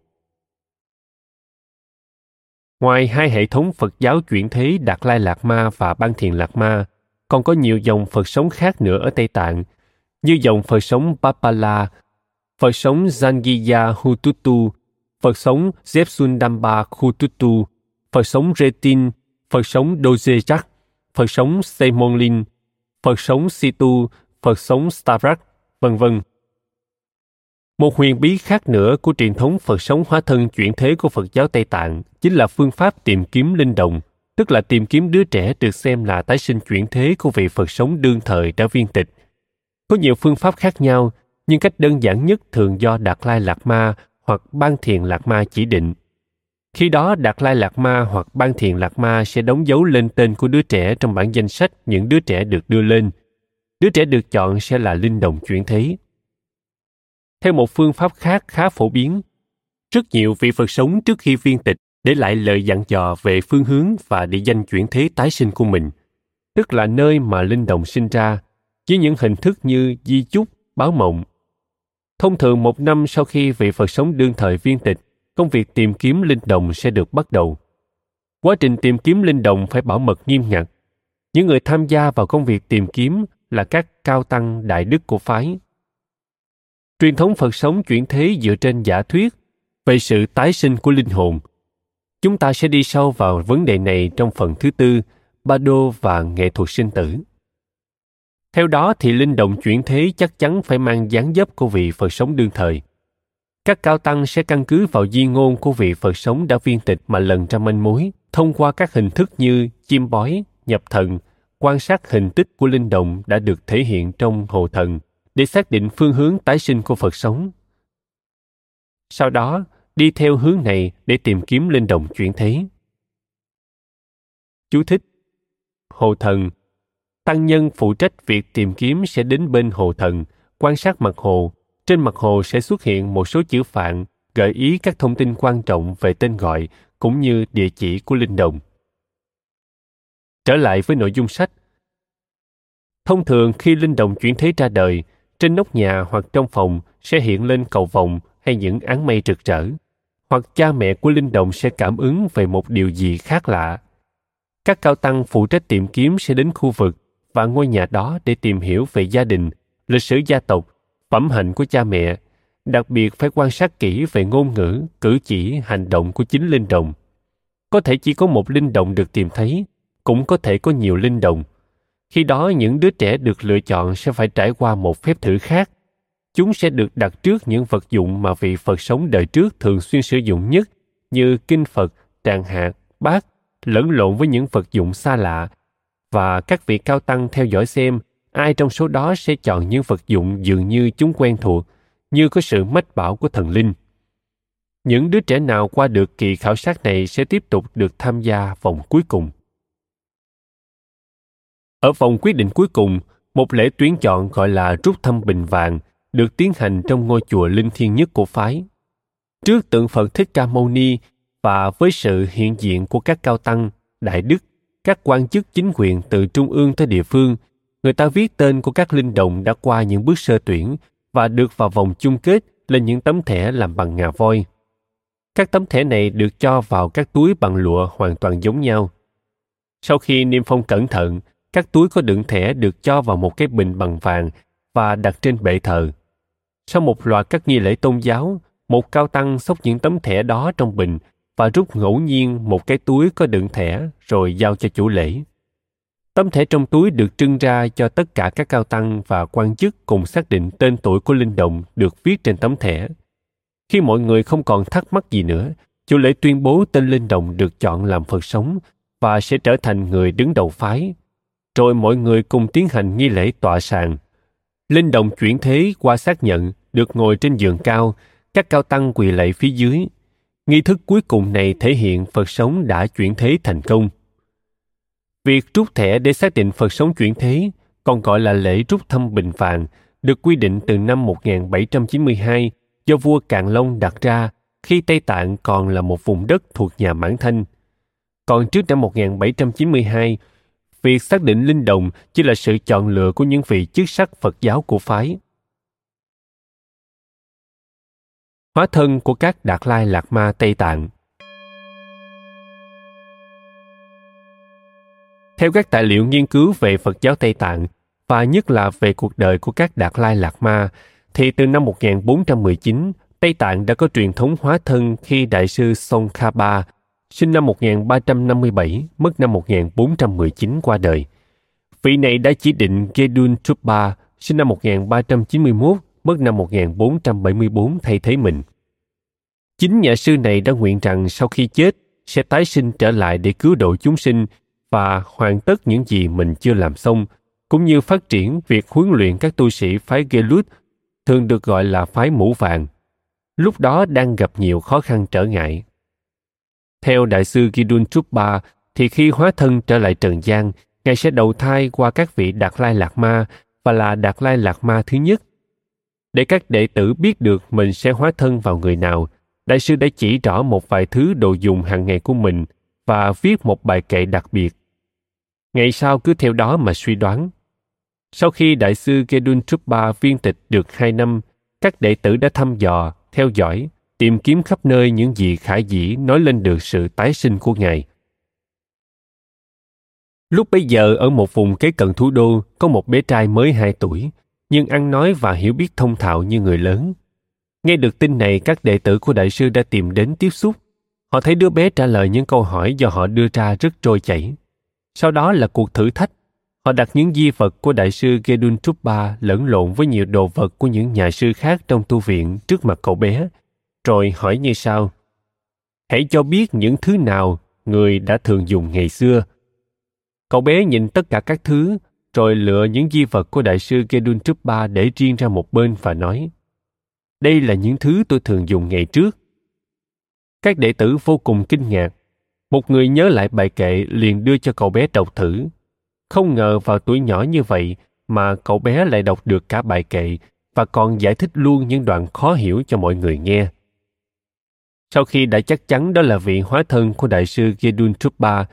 Ngoài hai hệ thống Phật giáo chuyển thế Đạt Lai lạt Ma và Ban Thiền lạt Ma, còn có nhiều dòng Phật sống khác nữa ở Tây Tạng, như dòng Phật sống Papala, Phật sống Zangiya Hututu, Phật sống Zepsundamba Hututu, Phật sống Retin, Phật sống Dojejak, Phật sống Semonlin, Phật sống Situ, Phật sống Stavrak, vân vân. Một huyền bí khác nữa của truyền thống Phật sống hóa thân chuyển thế của Phật giáo Tây Tạng chính là phương pháp tìm kiếm linh đồng, tức là tìm kiếm đứa trẻ được xem là tái sinh chuyển thế của vị Phật sống đương thời đã viên tịch. Có nhiều phương pháp khác nhau, nhưng cách đơn giản nhất thường do Đạt Lai Lạc Ma hoặc Ban Thiền Lạc Ma chỉ định. Khi đó Đạt Lai Lạc Ma hoặc Ban Thiền Lạc Ma sẽ đóng dấu lên tên của đứa trẻ trong bản danh sách những đứa trẻ được đưa lên. Đứa trẻ được chọn sẽ là linh đồng chuyển thế. Theo một phương pháp khác khá phổ biến, rất nhiều vị Phật sống trước khi viên tịch để lại lời dặn dò về phương hướng và địa danh chuyển thế tái sinh của mình, tức là nơi mà linh đồng sinh ra, với những hình thức như di chúc, báo mộng. Thông thường một năm sau khi vị Phật sống đương thời viên tịch, công việc tìm kiếm linh đồng sẽ được bắt đầu. quá trình tìm kiếm linh đồng phải bảo mật nghiêm ngặt. Những người tham gia vào công việc tìm kiếm là các cao tăng đại đức của phái. Truyền thống Phật sống chuyển thế dựa trên giả thuyết về sự tái sinh của linh hồn. Chúng ta sẽ đi sâu vào vấn đề này trong phần thứ tư, ba đô và nghệ thuật sinh tử. Theo đó thì linh động chuyển thế chắc chắn phải mang dáng dấp của vị Phật sống đương thời. Các cao tăng sẽ căn cứ vào di ngôn của vị Phật sống đã viên tịch mà lần ra manh mối thông qua các hình thức như chim bói, nhập thần, quan sát hình tích của linh động đã được thể hiện trong hồ thần để xác định phương hướng tái sinh của Phật sống. Sau đó, đi theo hướng này để tìm kiếm linh động chuyển thế. Chú thích Hồ thần Tăng nhân phụ trách việc tìm kiếm sẽ đến bên hồ thần, quan sát mặt hồ. Trên mặt hồ sẽ xuất hiện một số chữ phạn gợi ý các thông tin quan trọng về tên gọi cũng như địa chỉ của linh đồng. Trở lại với nội dung sách. Thông thường khi linh đồng chuyển thế ra đời, trên nóc nhà hoặc trong phòng sẽ hiện lên cầu vồng hay những áng mây rực rỡ, hoặc cha mẹ của linh đồng sẽ cảm ứng về một điều gì khác lạ. Các cao tăng phụ trách tìm kiếm sẽ đến khu vực và ngôi nhà đó để tìm hiểu về gia đình, lịch sử gia tộc, phẩm hạnh của cha mẹ, đặc biệt phải quan sát kỹ về ngôn ngữ, cử chỉ, hành động của chính linh đồng. Có thể chỉ có một linh đồng được tìm thấy, cũng có thể có nhiều linh đồng. Khi đó những đứa trẻ được lựa chọn sẽ phải trải qua một phép thử khác. Chúng sẽ được đặt trước những vật dụng mà vị Phật sống đời trước thường xuyên sử dụng nhất như kinh Phật, tràng hạt, bát, lẫn lộn với những vật dụng xa lạ và các vị cao tăng theo dõi xem ai trong số đó sẽ chọn những vật dụng dường như chúng quen thuộc, như có sự mách bảo của thần linh. Những đứa trẻ nào qua được kỳ khảo sát này sẽ tiếp tục được tham gia vòng cuối cùng. Ở vòng quyết định cuối cùng, một lễ tuyển chọn gọi là rút thăm bình vàng được tiến hành trong ngôi chùa linh thiêng nhất của phái. Trước tượng Phật Thích Ca Mâu Ni và với sự hiện diện của các cao tăng, đại đức các quan chức chính quyền từ trung ương tới địa phương, người ta viết tên của các linh động đã qua những bước sơ tuyển và được vào vòng chung kết lên những tấm thẻ làm bằng ngà voi. Các tấm thẻ này được cho vào các túi bằng lụa hoàn toàn giống nhau. Sau khi niêm phong cẩn thận, các túi có đựng thẻ được cho vào một cái bình bằng vàng và đặt trên bệ thờ. Sau một loạt các nghi lễ tôn giáo, một cao tăng xốc những tấm thẻ đó trong bình và rút ngẫu nhiên một cái túi có đựng thẻ rồi giao cho chủ lễ. Tấm thẻ trong túi được trưng ra cho tất cả các cao tăng và quan chức cùng xác định tên tuổi của linh đồng được viết trên tấm thẻ. Khi mọi người không còn thắc mắc gì nữa, chủ lễ tuyên bố tên linh đồng được chọn làm Phật sống và sẽ trở thành người đứng đầu phái. Rồi mọi người cùng tiến hành nghi lễ tọa sàng. Linh đồng chuyển thế qua xác nhận được ngồi trên giường cao, các cao tăng quỳ lạy phía dưới Nghi thức cuối cùng này thể hiện Phật sống đã chuyển thế thành công. Việc rút thẻ để xác định Phật sống chuyển thế, còn gọi là lễ rút thăm bình phàn được quy định từ năm 1792 do vua Càn Long đặt ra khi Tây Tạng còn là một vùng đất thuộc nhà Mãn Thanh. Còn trước năm 1792, việc xác định linh đồng chỉ là sự chọn lựa của những vị chức sắc Phật giáo của phái. Hóa thân của các Đạt Lai Lạt Ma Tây Tạng. Theo các tài liệu nghiên cứu về Phật giáo Tây Tạng và nhất là về cuộc đời của các Đạt Lai Lạt Ma, thì từ năm 1419, Tây Tạng đã có truyền thống hóa thân khi Đại sư Song Ba sinh năm 1357, mất năm 1419 qua đời. Vị này đã chỉ định Gedun Trubba, sinh năm 1391, mất năm 1474 thay thế mình. Chính nhà sư này đã nguyện rằng sau khi chết sẽ tái sinh trở lại để cứu độ chúng sinh và hoàn tất những gì mình chưa làm xong, cũng như phát triển việc huấn luyện các tu sĩ phái Gelut, thường được gọi là phái mũ vàng. Lúc đó đang gặp nhiều khó khăn trở ngại. Theo đại sư Gidun Chupa, thì khi hóa thân trở lại trần gian, Ngài sẽ đầu thai qua các vị Đạt Lai Lạc Ma và là Đạt Lai Lạc Ma thứ nhất để các đệ tử biết được mình sẽ hóa thân vào người nào, đại sư đã chỉ rõ một vài thứ đồ dùng hàng ngày của mình và viết một bài kệ đặc biệt. Ngày sau cứ theo đó mà suy đoán. Sau khi đại sư Gedun Truppa viên tịch được hai năm, các đệ tử đã thăm dò, theo dõi, tìm kiếm khắp nơi những gì khả dĩ nói lên được sự tái sinh của Ngài. Lúc bấy giờ ở một vùng kế cận thủ đô có một bé trai mới 2 tuổi, nhưng ăn nói và hiểu biết thông thạo như người lớn. Nghe được tin này, các đệ tử của đại sư đã tìm đến tiếp xúc. Họ thấy đứa bé trả lời những câu hỏi do họ đưa ra rất trôi chảy. Sau đó là cuộc thử thách. Họ đặt những di vật của đại sư Gedun Truppa lẫn lộn với nhiều đồ vật của những nhà sư khác trong tu viện trước mặt cậu bé, rồi hỏi như sau. Hãy cho biết những thứ nào người đã thường dùng ngày xưa. Cậu bé nhìn tất cả các thứ, rồi lựa những di vật của đại sư Gedun Truppa để riêng ra một bên và nói đây là những thứ tôi thường dùng ngày trước. Các đệ tử vô cùng kinh ngạc. Một người nhớ lại bài kệ liền đưa cho cậu bé đọc thử. Không ngờ vào tuổi nhỏ như vậy mà cậu bé lại đọc được cả bài kệ và còn giải thích luôn những đoạn khó hiểu cho mọi người nghe. Sau khi đã chắc chắn đó là vị hóa thân của đại sư Gedun Truppa,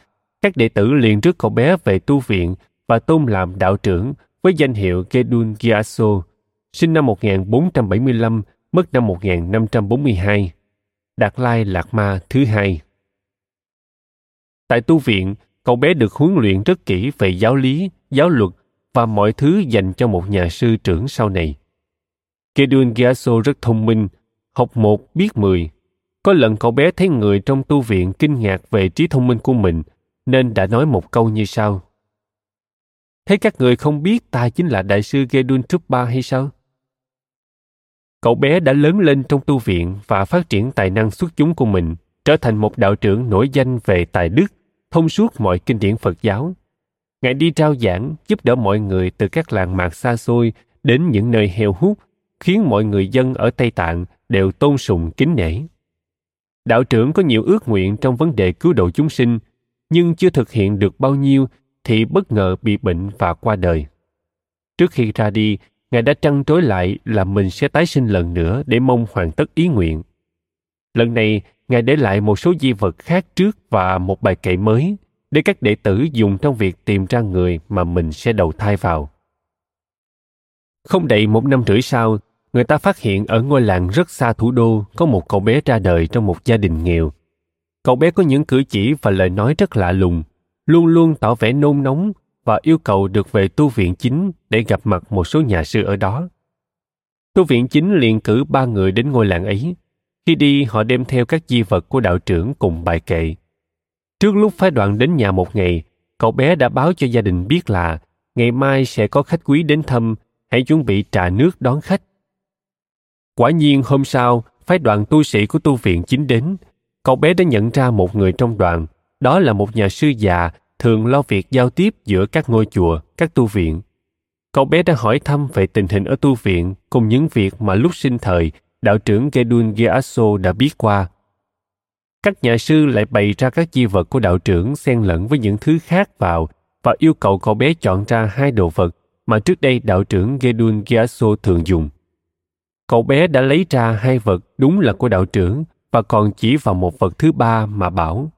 các đệ tử liền rước cậu bé về tu viện và tôn làm đạo trưởng với danh hiệu Gedun Gyaso, sinh năm 1475 mất năm 1542, Đạt Lai Lạc Ma thứ hai. Tại tu viện, cậu bé được huấn luyện rất kỹ về giáo lý, giáo luật và mọi thứ dành cho một nhà sư trưởng sau này. Kedun Gyaso rất thông minh, học một biết mười. Có lần cậu bé thấy người trong tu viện kinh ngạc về trí thông minh của mình, nên đã nói một câu như sau. Thế các người không biết ta chính là đại sư Gedun Truppa hay sao? Cậu bé đã lớn lên trong tu viện và phát triển tài năng xuất chúng của mình, trở thành một đạo trưởng nổi danh về tài đức, thông suốt mọi kinh điển Phật giáo. Ngài đi trao giảng, giúp đỡ mọi người từ các làng mạc xa xôi đến những nơi heo hút, khiến mọi người dân ở Tây Tạng đều tôn sùng kính nể. Đạo trưởng có nhiều ước nguyện trong vấn đề cứu độ chúng sinh, nhưng chưa thực hiện được bao nhiêu thì bất ngờ bị bệnh và qua đời. Trước khi ra đi, Ngài đã trăn trối lại là mình sẽ tái sinh lần nữa để mong hoàn tất ý nguyện. Lần này, Ngài để lại một số di vật khác trước và một bài kệ mới để các đệ tử dùng trong việc tìm ra người mà mình sẽ đầu thai vào. Không đầy một năm rưỡi sau, người ta phát hiện ở ngôi làng rất xa thủ đô có một cậu bé ra đời trong một gia đình nghèo. Cậu bé có những cử chỉ và lời nói rất lạ lùng, luôn luôn tỏ vẻ nôn nóng và yêu cầu được về tu viện chính để gặp mặt một số nhà sư ở đó. Tu viện chính liền cử ba người đến ngôi làng ấy. Khi đi, họ đem theo các di vật của đạo trưởng cùng bài kệ. Trước lúc phái đoàn đến nhà một ngày, cậu bé đã báo cho gia đình biết là ngày mai sẽ có khách quý đến thăm, hãy chuẩn bị trà nước đón khách. Quả nhiên hôm sau, phái đoàn tu sĩ của tu viện chính đến. Cậu bé đã nhận ra một người trong đoàn, đó là một nhà sư già thường lo việc giao tiếp giữa các ngôi chùa, các tu viện. Cậu bé đã hỏi thăm về tình hình ở tu viện cùng những việc mà lúc sinh thời đạo trưởng Gedun Gyaso đã biết qua. Các nhà sư lại bày ra các chi vật của đạo trưởng xen lẫn với những thứ khác vào và yêu cầu cậu bé chọn ra hai đồ vật mà trước đây đạo trưởng Gedun Gyaso thường dùng. Cậu bé đã lấy ra hai vật đúng là của đạo trưởng và còn chỉ vào một vật thứ ba mà bảo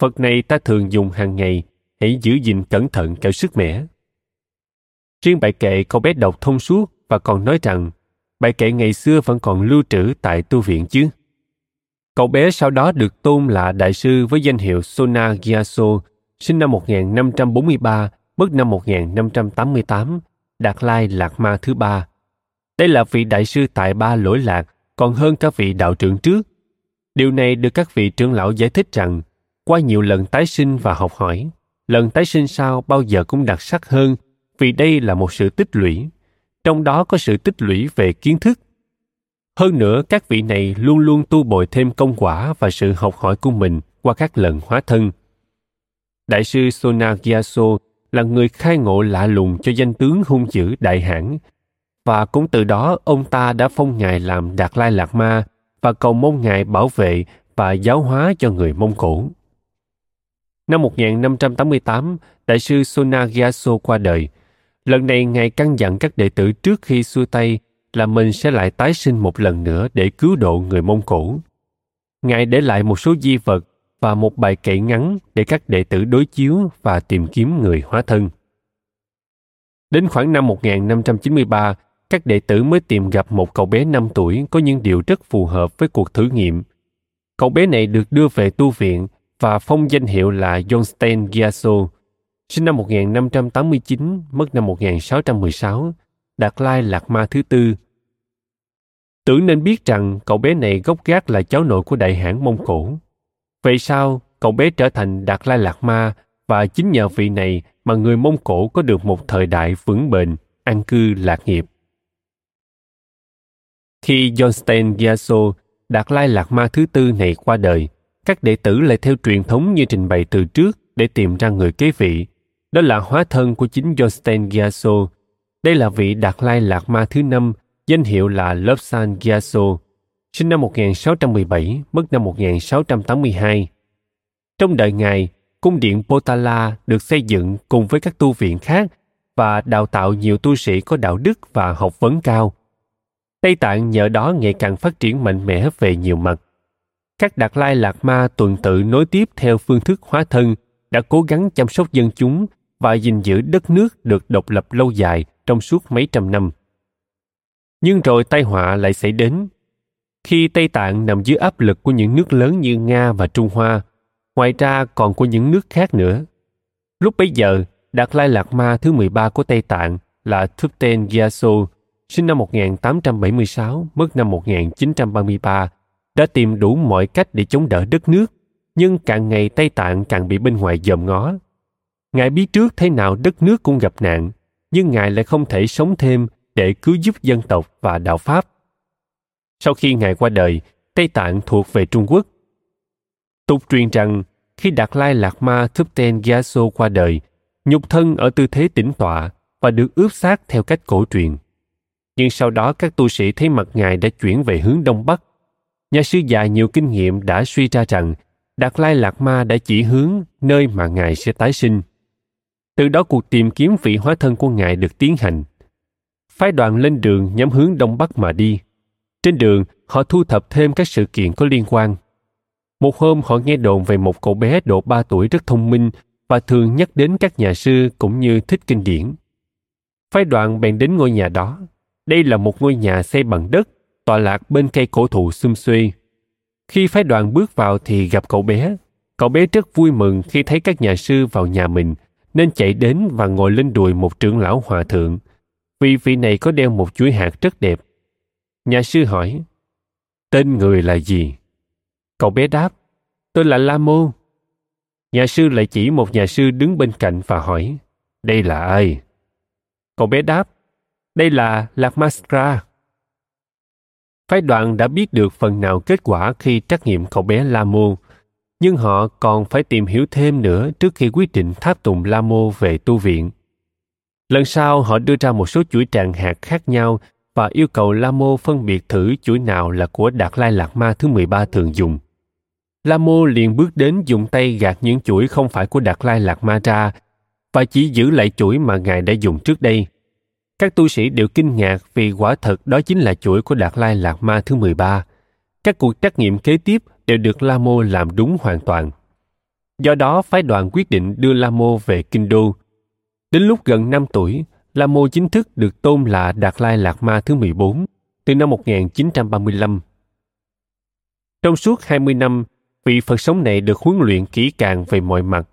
Vật này ta thường dùng hàng ngày, hãy giữ gìn cẩn thận kẻo sức mẻ. Riêng bài kệ cậu bé đọc thông suốt và còn nói rằng bài kệ ngày xưa vẫn còn lưu trữ tại tu viện chứ. Cậu bé sau đó được tôn là đại sư với danh hiệu Sona Gyaso, sinh năm 1543, mất năm 1588, Đạt Lai Lạc Ma thứ ba. Đây là vị đại sư tại ba lỗi lạc, còn hơn các vị đạo trưởng trước. Điều này được các vị trưởng lão giải thích rằng qua nhiều lần tái sinh và học hỏi. Lần tái sinh sau bao giờ cũng đặc sắc hơn, vì đây là một sự tích lũy. Trong đó có sự tích lũy về kiến thức. Hơn nữa, các vị này luôn luôn tu bồi thêm công quả và sự học hỏi của mình qua các lần hóa thân. Đại sư Sonagyaso là người khai ngộ lạ lùng cho danh tướng hung dữ đại hãn và cũng từ đó, ông ta đã phong ngài làm đạt lai lạc ma và cầu mong ngài bảo vệ và giáo hóa cho người Mông Cổ. Năm 1588, Đại sư Sonagyaso qua đời. Lần này Ngài căn dặn các đệ tử trước khi xua tay là mình sẽ lại tái sinh một lần nữa để cứu độ người Mông Cổ. Ngài để lại một số di vật và một bài kệ ngắn để các đệ tử đối chiếu và tìm kiếm người hóa thân. Đến khoảng năm 1593, các đệ tử mới tìm gặp một cậu bé 5 tuổi có những điều rất phù hợp với cuộc thử nghiệm. Cậu bé này được đưa về tu viện và phong danh hiệu là Johnstein Gyatso, sinh năm 1589, mất năm 1616, Đạt Lai Lạc Ma thứ tư. Tưởng nên biết rằng cậu bé này gốc gác là cháu nội của đại hãn Mông Cổ. Vậy sao cậu bé trở thành Đạt Lai Lạc Ma và chính nhờ vị này mà người Mông Cổ có được một thời đại vững bền, an cư lạc nghiệp. Khi John Gyatso, Đạt Lai Lạc Ma thứ tư này qua đời, các đệ tử lại theo truyền thống như trình bày từ trước để tìm ra người kế vị. Đó là hóa thân của chính Yosten Gyaso. Đây là vị Đạt Lai Lạc Ma thứ năm, danh hiệu là Lobsang Gyaso, sinh năm 1617, mất năm 1682. Trong đời Ngài, cung điện Potala được xây dựng cùng với các tu viện khác và đào tạo nhiều tu sĩ có đạo đức và học vấn cao. Tây Tạng nhờ đó ngày càng phát triển mạnh mẽ về nhiều mặt. Các Đạt Lai Lạc Ma tuần tự nối tiếp theo phương thức hóa thân đã cố gắng chăm sóc dân chúng và gìn giữ đất nước được độc lập lâu dài trong suốt mấy trăm năm. Nhưng rồi tai họa lại xảy đến. Khi Tây Tạng nằm dưới áp lực của những nước lớn như Nga và Trung Hoa, ngoài ra còn của những nước khác nữa. Lúc bấy giờ, Đạt Lai Lạt Ma thứ 13 của Tây Tạng là Thupten Gyatso, sinh năm 1876, mất năm 1933, đã tìm đủ mọi cách để chống đỡ đất nước, nhưng càng ngày Tây Tạng càng bị bên ngoài dòm ngó. Ngài biết trước thế nào đất nước cũng gặp nạn, nhưng Ngài lại không thể sống thêm để cứu giúp dân tộc và đạo Pháp. Sau khi Ngài qua đời, Tây Tạng thuộc về Trung Quốc. Tục truyền rằng, khi Đạt Lai Lạt Ma Thupten Gyatso qua đời, nhục thân ở tư thế tĩnh tọa và được ướp xác theo cách cổ truyền. Nhưng sau đó các tu sĩ thấy mặt ngài đã chuyển về hướng đông bắc. Nhà sư già nhiều kinh nghiệm đã suy ra rằng Đạt Lai lạc Ma đã chỉ hướng nơi mà ngài sẽ tái sinh. Từ đó cuộc tìm kiếm vị hóa thân của ngài được tiến hành. Phái đoàn lên đường nhắm hướng đông bắc mà đi. Trên đường, họ thu thập thêm các sự kiện có liên quan. Một hôm họ nghe đồn về một cậu bé độ 3 tuổi rất thông minh và thường nhắc đến các nhà sư cũng như thích kinh điển. Phái đoàn bèn đến ngôi nhà đó. Đây là một ngôi nhà xây bằng đất, tọa lạc bên cây cổ thụ xum xuê. Khi phái đoàn bước vào thì gặp cậu bé. Cậu bé rất vui mừng khi thấy các nhà sư vào nhà mình, nên chạy đến và ngồi lên đùi một trưởng lão hòa thượng. Vì vị này có đeo một chuỗi hạt rất đẹp. Nhà sư hỏi, tên người là gì? Cậu bé đáp, tôi là La Môn. Nhà sư lại chỉ một nhà sư đứng bên cạnh và hỏi, đây là ai? Cậu bé đáp, đây là Lạc Mastra. Phái đoàn đã biết được phần nào kết quả khi trắc nghiệm cậu bé La Mô, nhưng họ còn phải tìm hiểu thêm nữa trước khi quyết định tháp tùng La Mô về tu viện. Lần sau họ đưa ra một số chuỗi tràng hạt khác nhau và yêu cầu La Mô phân biệt thử chuỗi nào là của Đạt Lai Lạc Ma thứ 13 thường dùng. La Mô liền bước đến dùng tay gạt những chuỗi không phải của Đạt Lai Lạc Ma ra và chỉ giữ lại chuỗi mà Ngài đã dùng trước đây. Các tu sĩ đều kinh ngạc vì quả thật đó chính là chuỗi của Đạt Lai lạt Ma thứ 13. Các cuộc trắc nghiệm kế tiếp đều được La Mô làm đúng hoàn toàn. Do đó, phái đoàn quyết định đưa La Mô về Kinh Đô. Đến lúc gần 5 tuổi, La Mô chính thức được tôn là Đạt Lai lạt Ma thứ 14 từ năm 1935. Trong suốt 20 năm, vị Phật sống này được huấn luyện kỹ càng về mọi mặt.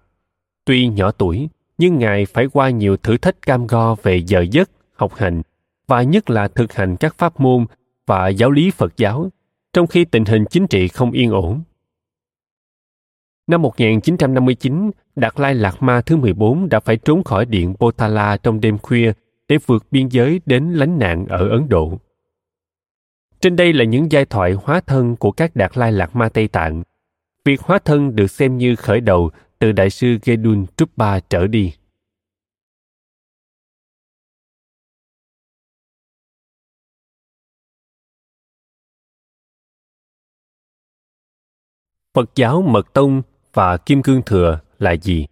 Tuy nhỏ tuổi, nhưng Ngài phải qua nhiều thử thách cam go về giờ giấc, học hành, và nhất là thực hành các pháp môn và giáo lý Phật giáo, trong khi tình hình chính trị không yên ổn. Năm 1959, Đạt Lai Lạc Ma thứ 14 đã phải trốn khỏi điện Potala trong đêm khuya để vượt biên giới đến lánh nạn ở Ấn Độ. Trên đây là những giai thoại hóa thân của các Đạt Lai Lạc Ma Tây Tạng việc hóa thân được xem như khởi đầu từ đại sư Gedun Truppa trở đi. Phật giáo Mật Tông và Kim Cương Thừa là gì?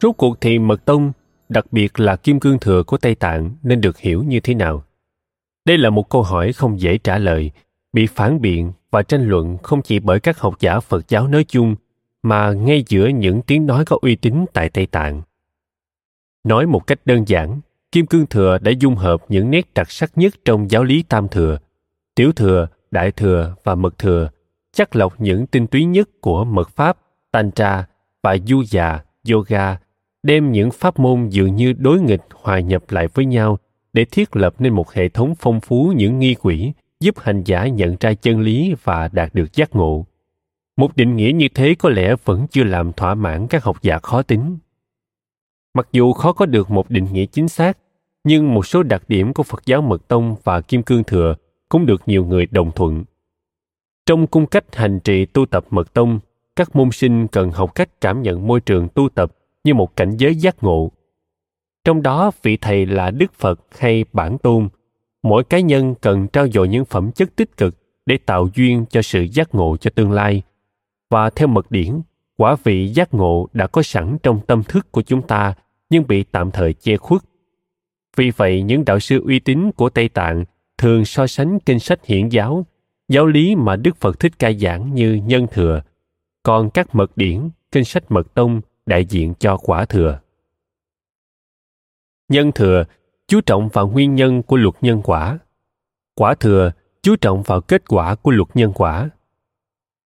Rốt cuộc thì Mật Tông đặc biệt là kim cương thừa của Tây Tạng nên được hiểu như thế nào? Đây là một câu hỏi không dễ trả lời, bị phản biện và tranh luận không chỉ bởi các học giả Phật giáo nói chung, mà ngay giữa những tiếng nói có uy tín tại Tây Tạng. Nói một cách đơn giản, Kim Cương Thừa đã dung hợp những nét đặc sắc nhất trong giáo lý Tam Thừa. tiểu thừa, đại thừa và mật thừa, chắc lọc những tinh túy nhất của mật pháp, tantra và du già, yoga, đem những pháp môn dường như đối nghịch hòa nhập lại với nhau để thiết lập nên một hệ thống phong phú những nghi quỷ giúp hành giả nhận ra chân lý và đạt được giác ngộ. Một định nghĩa như thế có lẽ vẫn chưa làm thỏa mãn các học giả khó tính. Mặc dù khó có được một định nghĩa chính xác, nhưng một số đặc điểm của Phật giáo Mật Tông và Kim Cương Thừa cũng được nhiều người đồng thuận. Trong cung cách hành trì tu tập Mật Tông, các môn sinh cần học cách cảm nhận môi trường tu tập như một cảnh giới giác ngộ. Trong đó, vị thầy là Đức Phật hay Bản Tôn, mỗi cá nhân cần trao dồi những phẩm chất tích cực để tạo duyên cho sự giác ngộ cho tương lai. Và theo mật điển, quả vị giác ngộ đã có sẵn trong tâm thức của chúng ta nhưng bị tạm thời che khuất. Vì vậy, những đạo sư uy tín của Tây Tạng thường so sánh kinh sách hiển giáo, giáo lý mà Đức Phật thích ca giảng như nhân thừa, còn các mật điển, kinh sách mật tông đại diện cho quả thừa. Nhân thừa chú trọng vào nguyên nhân của luật nhân quả. Quả thừa chú trọng vào kết quả của luật nhân quả.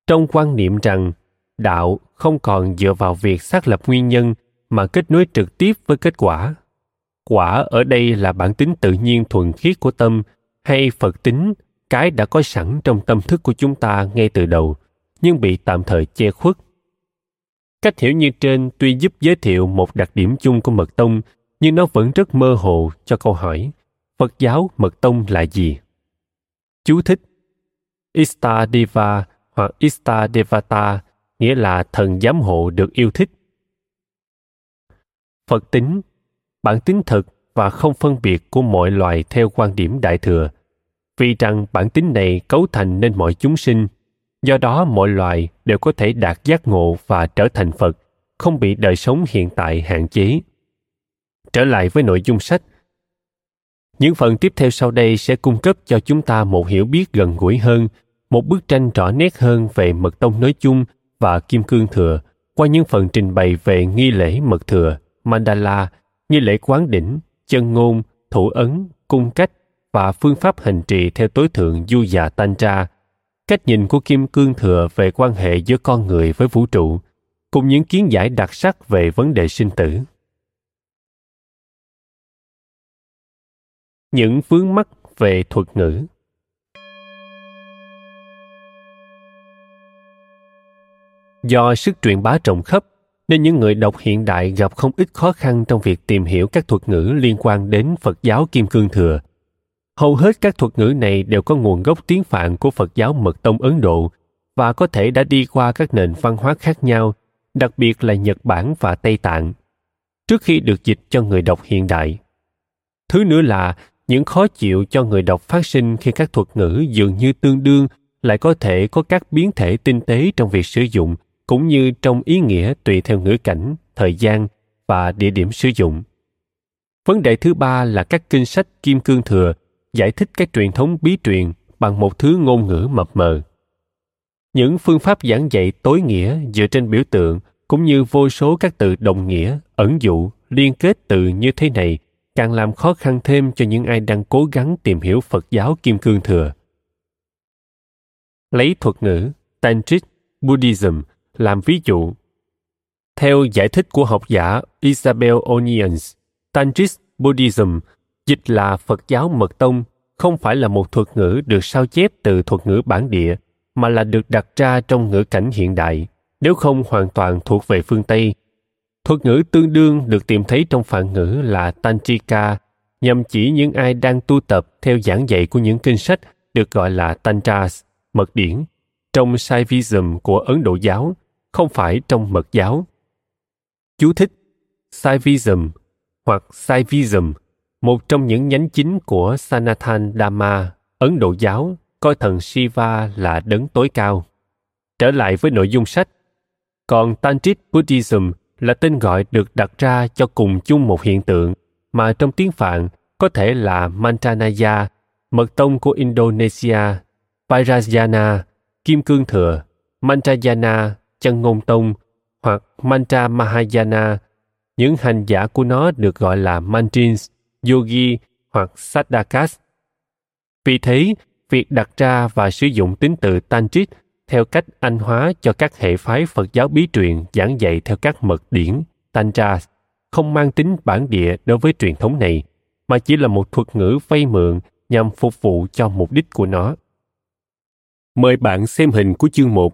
Trong quan niệm rằng đạo không còn dựa vào việc xác lập nguyên nhân mà kết nối trực tiếp với kết quả. Quả ở đây là bản tính tự nhiên thuần khiết của tâm hay Phật tính, cái đã có sẵn trong tâm thức của chúng ta ngay từ đầu, nhưng bị tạm thời che khuất Cách hiểu như trên tuy giúp giới thiệu một đặc điểm chung của mật tông, nhưng nó vẫn rất mơ hồ cho câu hỏi Phật giáo mật tông là gì? Chú thích Istadeva hoặc Istadevata nghĩa là thần giám hộ được yêu thích. Phật tính, bản tính thực và không phân biệt của mọi loài theo quan điểm đại thừa, vì rằng bản tính này cấu thành nên mọi chúng sinh do đó mọi loài đều có thể đạt giác ngộ và trở thành phật không bị đời sống hiện tại hạn chế. Trở lại với nội dung sách. Những phần tiếp theo sau đây sẽ cung cấp cho chúng ta một hiểu biết gần gũi hơn một bức tranh rõ nét hơn về mật tông nói chung và kim cương thừa qua những phần trình bày về nghi lễ mật thừa, mandala, nghi lễ quán đỉnh, chân ngôn, thủ ấn, cung cách và phương pháp hành trì theo tối thượng du già tantra cách nhìn của kim cương thừa về quan hệ giữa con người với vũ trụ, cùng những kiến giải đặc sắc về vấn đề sinh tử. Những vướng mắc về thuật ngữ. Do sức truyền bá rộng khắp nên những người đọc hiện đại gặp không ít khó khăn trong việc tìm hiểu các thuật ngữ liên quan đến phật giáo kim cương thừa Hầu hết các thuật ngữ này đều có nguồn gốc tiếng Phạn của Phật giáo Mật Tông Ấn Độ và có thể đã đi qua các nền văn hóa khác nhau, đặc biệt là Nhật Bản và Tây Tạng, trước khi được dịch cho người đọc hiện đại. Thứ nữa là những khó chịu cho người đọc phát sinh khi các thuật ngữ dường như tương đương lại có thể có các biến thể tinh tế trong việc sử dụng cũng như trong ý nghĩa tùy theo ngữ cảnh, thời gian và địa điểm sử dụng. Vấn đề thứ ba là các kinh sách Kim Cương Thừa giải thích các truyền thống bí truyền bằng một thứ ngôn ngữ mập mờ. Những phương pháp giảng dạy tối nghĩa dựa trên biểu tượng cũng như vô số các từ đồng nghĩa, ẩn dụ, liên kết từ như thế này càng làm khó khăn thêm cho những ai đang cố gắng tìm hiểu Phật giáo Kim Cương Thừa. Lấy thuật ngữ Tantric Buddhism làm ví dụ. Theo giải thích của học giả Isabel Onions, Tantric Buddhism Dịch là Phật giáo Mật Tông không phải là một thuật ngữ được sao chép từ thuật ngữ bản địa, mà là được đặt ra trong ngữ cảnh hiện đại, nếu không hoàn toàn thuộc về phương Tây. Thuật ngữ tương đương được tìm thấy trong phản ngữ là Tantrika, nhằm chỉ những ai đang tu tập theo giảng dạy của những kinh sách được gọi là Tantras, mật điển, trong Saivism của Ấn Độ giáo, không phải trong mật giáo. Chú thích Saivism hoặc Saivism một trong những nhánh chính của Sanathan Dhamma, Ấn Độ giáo, coi thần Shiva là đấng tối cao. Trở lại với nội dung sách, còn Tantric Buddhism là tên gọi được đặt ra cho cùng chung một hiện tượng mà trong tiếng Phạn có thể là Mantanaya, mật tông của Indonesia, Vajrayana, Kim Cương Thừa, Mantrayana, chân ngôn tông hoặc Mantra Mahayana. Những hành giả của nó được gọi là Mantrins yogi hoặc sadhakas. Vì thế, việc đặt ra và sử dụng tính từ Tantric theo cách anh hóa cho các hệ phái Phật giáo bí truyền giảng dạy theo các mật điển Tantra không mang tính bản địa đối với truyền thống này, mà chỉ là một thuật ngữ vay mượn nhằm phục vụ cho mục đích của nó. Mời bạn xem hình của chương 1